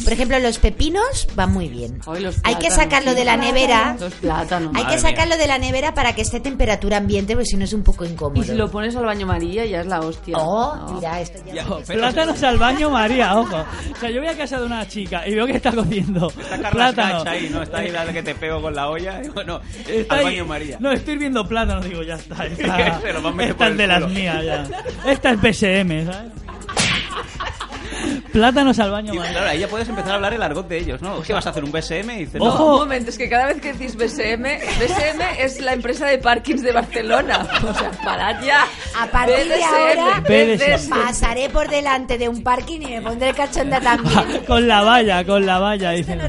Por ejemplo, los pepinos van muy bien. Los Hay que sacarlo de la nevera. Los plátanos. Hay que sacarlo de la nevera para que esté temperatura ambiente, porque si no es un poco incómodo. Y si lo pones al baño María ya es la hostia. Oh, No. mira, esto ya... Plátanos al baño, María, ojo. O sea, yo voy a casa de una chica y veo que está cociendo Está Carla plátano. Ahí, ¿no? Está ahí la que te pego con la olla. y [laughs] Bueno, Está al ahí- baño María. No, estoy viendo plátanos, digo, ya está. Esta, esta es de las culo. mías ya. Esta es PSM, ¿sabes? [laughs] [laughs] Plátanos al baño, Y María. claro, ahí ya puedes empezar a hablar el argot de ellos, ¿no? ¿Qué vas a hacer? ¿Un BSM? Y dices, No, Ojo. un momento, es que cada vez que decís BSM, BSM es la empresa de parkings de Barcelona. O sea, parad ya. A partir de ahora, BDSM. pasaré por delante de un parking y me pondré cachonda también. [laughs] con la valla, con la valla, dicen. No.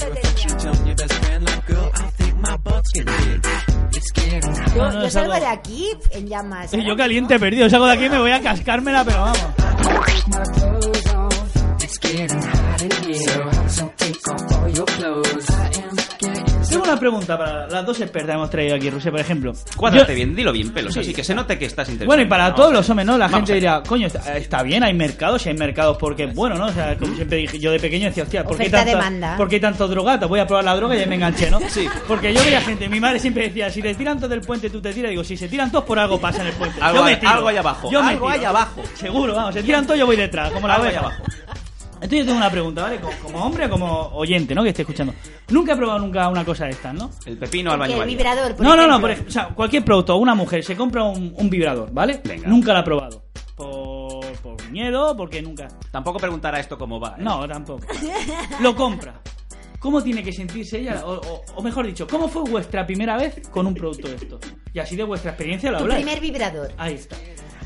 Yo, No, no, yo salgo algo- de aquí en llamas. Sí, yo caliente perdido, salgo de aquí y me voy a cascármela, pero vamos. Una pregunta para las dos expertas que hemos traído aquí, Rusia, por ejemplo. Cuádrate Yo- bien, dilo bien, pelos, así que se note que estás interesado. Bueno, y para todos los hombres, ¿no? La Vamos gente dirá, coño, está, está bien, hay mercados, y hay mercados porque es bueno, ¿no? O sea, como siempre dije, yo de pequeño decía, hostia, ¿por qué Oferta, tanto, demanda. ¿por qué tanto drogato? Voy a probar la droga y ahí me enganché, ¿no? Sí. Porque yo veía gente, mi madre siempre decía, si te tiran todos del puente, tú te tiras. Digo, si se tiran todos, por algo pasa en el puente. Algo yo me hay- tiro. algo hay abajo, Yo me algo tiro. hay abajo. Seguro, vamos, se tiran todos, yo voy detrás, como la Algo hay oveja. abajo. Entonces yo tengo una pregunta, ¿vale? Como, como hombre o como oyente, ¿no? Que esté escuchando. Nunca he probado nunca una cosa de estas, ¿no? El pepino al baño el María. vibrador, por no, no, no, por o sea, cualquier producto, una mujer se compra un, un vibrador, ¿vale? Venga. Nunca lo ha probado. Por, por miedo, porque nunca. Tampoco preguntará esto cómo va. ¿eh? No, tampoco. Lo compra. ¿Cómo tiene que sentirse ella? O, o- o mejor dicho, ¿cómo fue vuestra primera vez con un producto de esto? Y así de vuestra experiencia lo Tu habláis. primer vibrador. Ahí está.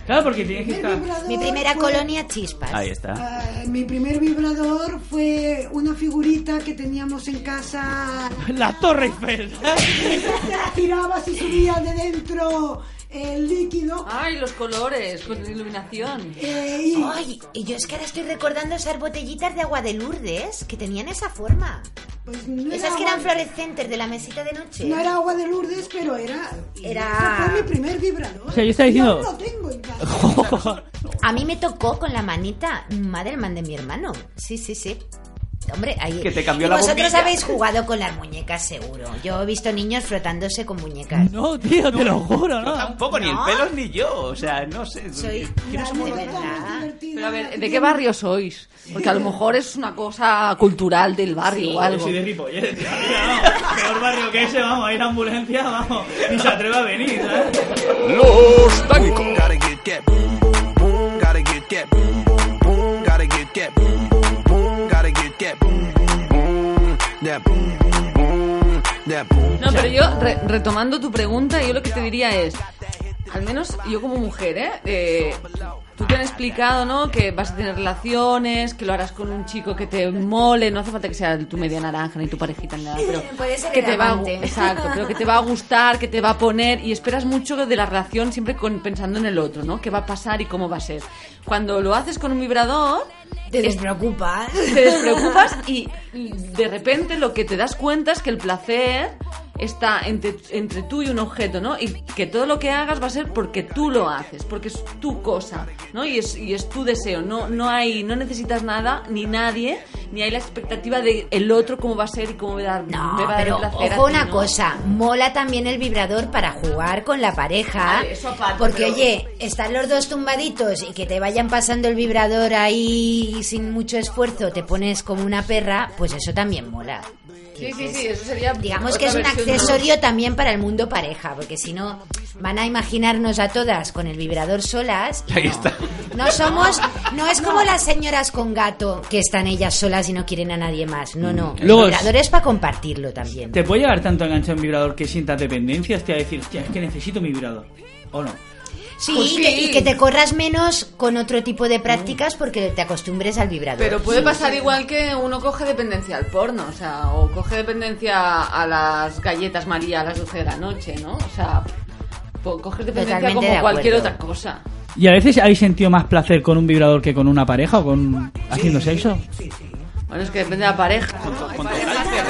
Claro, porque tienes que estar. Mi primera colonia chispas. Ahí está. Ah, mi primer vibrador fue una figurita que teníamos en casa. La Torre Eiffel. Te [laughs] la girabas y subía de dentro el líquido. Ay, los colores, con iluminación. eh, y Ay, y yo es que ahora estoy recordando esas botellitas de agua de Lourdes que tenían esa forma. pues no Esas era que eran agua- fluorescentes de la mesita de noche. No era agua de Lourdes, pero era. Era- ese fue mi primer vibrador. O sea, yo estaba diciendo- aún lo tengo en casa. [laughs] A mí me tocó con la manita Madelman de mi hermano. Sí, sí, sí. Hombre, ahí... Que te cambió Y la Vosotros bombilla. habéis jugado con las muñecas, seguro. Yo he visto niños frotándose con muñecas. No, tío, te lo juro, No, ¿no? tampoco, ni el No. pelos ni yo. O sea, no sé. Soy... ¿Quiénes somos de verdad. Pero a ver, ¿de qué barrio sois? Porque a lo mejor es una cosa cultural del barrio o Yo algo. soy de Ripollet, tío. Mira, vamos, Peor barrio que ese, vamos, a ir a ambulancia, vamos. Ni se atreve a venir, ¿sabes? Los Dancos. Gotta get that boom, boom, boom. Gotta get that boom, boom, boom. Gotta get that boom. No, pero yo, re- retomando tu pregunta, yo lo que te diría es, al menos yo como mujer, ¿eh? Eh, Tú te han explicado, ¿no? Que vas a tener relaciones, que lo harás con un chico que te mole, no hace falta que sea tu media naranja ni tu parejita ni nada, pero Puede ser que el te va a, exacto, pero que te va a gustar, que te va a poner y esperas mucho de la relación siempre con, pensando en el otro, ¿no? ¿Qué va a pasar y cómo va a ser? Cuando lo haces con un vibrador, Te es- despreocupas. te despreocupas y de repente lo que te das cuenta es que el placer está entre, entre tú y un objeto, ¿no? Y que todo lo que hagas va a ser porque tú lo haces, porque es tu cosa, ¿no? Y es, y es tu deseo, no, no hay, no necesitas nada, ni nadie, ni hay la expectativa de el otro cómo va a ser y cómo me va a dar, No, me va a dar pero placer a ojo ti, una ¿no? cosa, mola también el vibrador para jugar con la pareja, Vale, eso aparte, porque pero- oye, están los dos tumbaditos y que te vayan pasando el vibrador ahí sin mucho esfuerzo, te pones como una perra, pues eso también mola. Sí, sí, sí, eso sería Digamos que es un accesorio también para el mundo pareja, porque si no van a imaginarnos a todas con el vibrador solas. y Ahí no. está. No somos, no es como las señoras con gato que están ellas solas y no quieren a nadie más. No, no. El Luego es- vibrador es para compartirlo también. ¿Te puede llegar tanto a enganchar un vibrador que sientas dependencia? Hostia, decir, hostia, es que necesito mi vibrador. ¿O no? Sí, Pues y que- sí. y que te corras menos con otro tipo de prácticas porque te acostumbres al vibrador. Pero puede Sí. pasar igual que uno coge dependencia al porno, o sea, o coge dependencia a las galletas María a las 12 de la noche, ¿no? O sea, coges dependencia Totalmente como de cualquier otra cosa. ¿Y a veces habéis sentido más placer con un vibrador que con una pareja o con haciendo sexo? Bueno, es que depende de la pareja.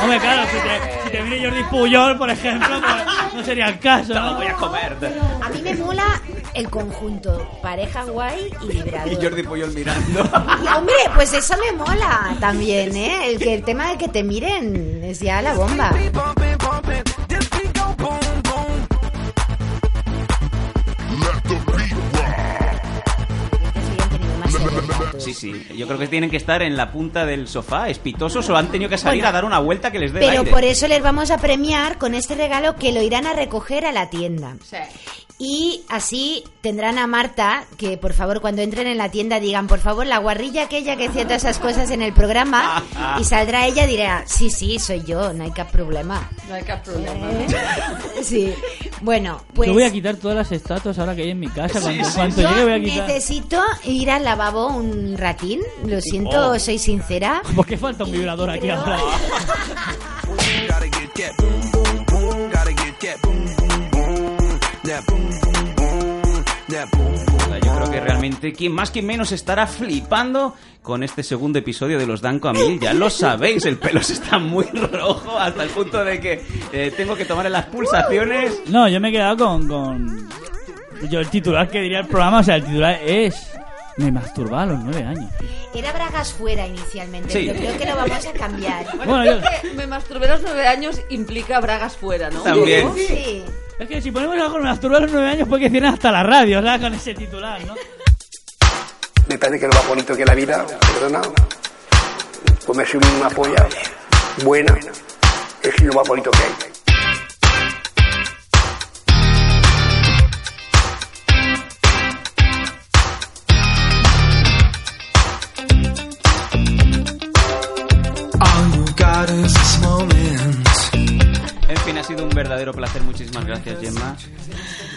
Hombre, claro, si te, si te viene Jordi Puyol, por ejemplo, pues no sería el caso, ¿no? voy a comer. A mí me mola el conjunto, pareja guay y vibrador. Y Jordi Puyol mirando. Y, hombre, pues eso me mola también, ¿eh? El, que, el tema de que te miren es ya la bomba. Sí, sí. Yo creo que tienen que estar en la punta del sofá, espitosos, o han tenido que salir Bueno, a dar una vuelta que les dé el Pero aire. por eso les vamos a premiar con este regalo que lo irán a recoger a la tienda. Sí. Y así tendrán a Marta, que por favor cuando entren en la tienda digan, por favor, la guarrilla aquella que todas esas cosas en el programa, [laughs] y saldrá ella y dirá, sí, sí, soy yo, no hay cap problema. No hay cap problema. [laughs] Sí. Bueno, pues... Yo voy a quitar todas las estatuas ahora que hay en mi casa. Cuando, sí, llegue voy a quitar. necesito ir al lavabo un ratín, lo siento, Oh. soy sincera. [laughs] ¿Por qué falta un vibrador aquí ahora? Yo creo que realmente quien más quien menos estará flipando con este segundo episodio de los Danco a Mil. Ya lo sabéis, el pelo se está muy rojo hasta el punto de que eh, tengo que tomar las pulsaciones. No, yo me he quedado con, con... Yo el titular que diría el programa, o sea, el titular es... Me masturbaba a los nueve años. Era bragas fuera inicialmente, Sí. pero creo que lo vamos a cambiar. Bueno, Bueno, creo yo- que me masturbé a los nueve años implica bragas fuera, ¿no? También. Sí. Es que si ponemos algo me masturbaba a los nueve años, porque decir hasta la radio, ¿sabes? Con ese titular, ¿no? Me parece que lo más bonito que la vida, perdona, comerse una polla buena es lo más bonito que hay. En fin, ha sido un verdadero placer. Muchísimas gracias, Gemma.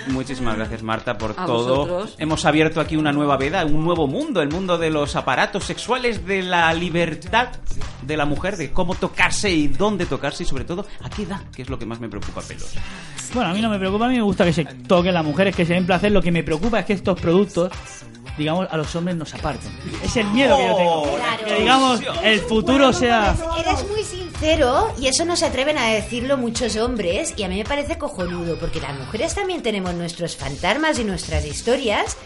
Muchísimas gracias, Marta, por A todo. vosotros. Hemos abierto aquí una nueva veda, un nuevo mundo, el mundo de los aparatos sexuales, de la libertad de la mujer, de cómo tocarse y dónde tocarse y sobre todo a qué edad, que es lo que más me preocupa, pelos. Bueno, a mí no me preocupa, a mí me gusta que se toquen las mujeres, que se den placer. Lo que me preocupa es que estos productos, digamos, a los hombres nos aparten. Es el miedo que yo tengo. Claro. Que digamos, el futuro sea... Eres muy sincero y eso no se atreven a decirlo muchos hombres y a mí me parece cojonudo porque las mujeres también tenemos nuestros fantasmas y nuestras historias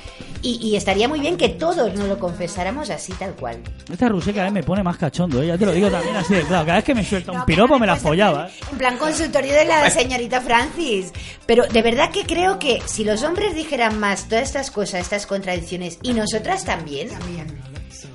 Y, y estaría muy bien que todos nos lo confesáramos así tal cual. Esta Rusé cada vez me pone más cachondo, ¿eh? ya te lo digo también así de claro. Cada vez que me suelta un piropo me la follaba. ¿eh? En plan consultorio de la señorita Francis. Pero de verdad que creo que si los hombres dijeran más todas estas cosas, estas contradicciones, y nosotras también.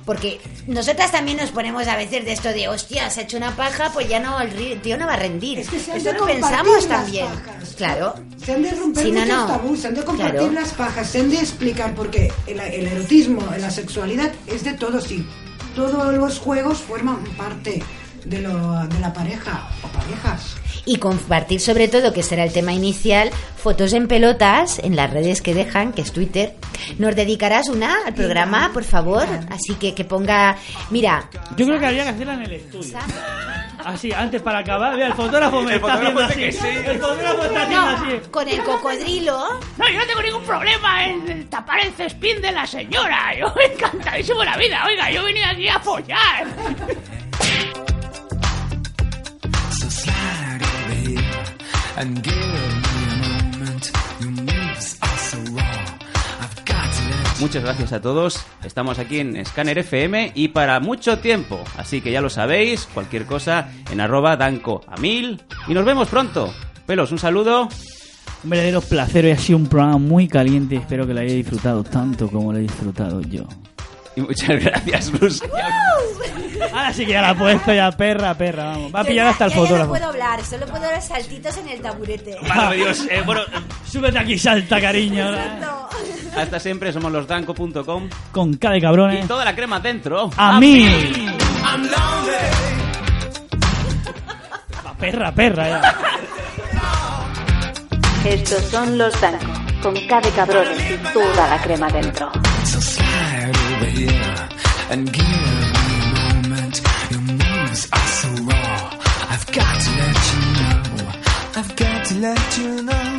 Porque nosotras también nos ponemos a veces de esto de, hostia, se ha hecho una paja, pues ya no, el tío no va a rendir. Es que se han Esto de lo pensamos también. pajas. Claro. Se han de romper Sí, muchos no. tabús, se han de compartir Claro. las pajas, se han de explicar porque el, el erotismo, la sexualidad es de todos y todos los juegos forman parte de, lo, de la pareja o parejas. Y compartir sobre todo, que será el tema inicial, fotos en pelotas en las redes que dejan, que es Twitter. ¿Nos dedicarás una al programa, por favor? Así que que ponga... Mira, Yo creo que habría que hacerla en el estudio. Así, antes para acabar, mira, el fotógrafo me El está haciendo fotógrafo así. dice que sí. El fotógrafo está haciendo no, así. con el cocodrilo... No, yo no tengo ningún problema en tapar el cespín de la señora. Yo encantadísimo la vida. Oiga, yo venía aquí a follar. And give me a moment. Your moves are so raw. I've got to let Muchas gracias a todos. Estamos aquí en Scanner FM y para mucho tiempo. Así que ya lo sabéis, cualquier cosa en arroba danco a mil. Y nos vemos pronto. Pelos, un saludo. Un verdadero placer, hoy ha sido un programa muy caliente. Espero que lo hayáis disfrutado tanto como lo he disfrutado yo. Y muchas [laughs] gracias, Luz. Ahora sí que ya la he puesto, ya perra, perra, vamos. Va a pillar hasta el fotógrafo. no puedo hablar, solo puedo dar saltitos en el taburete. Madre Dios. Eh, bueno, Súbete aquí, salta, cariño. Hasta siempre somos los danco.com. Con cara de Y cabrones. toda la crema dentro. A mí. Perra, perra, ya. Estos son los Danco, con K de cabrones y toda la crema dentro. I've got to let you know.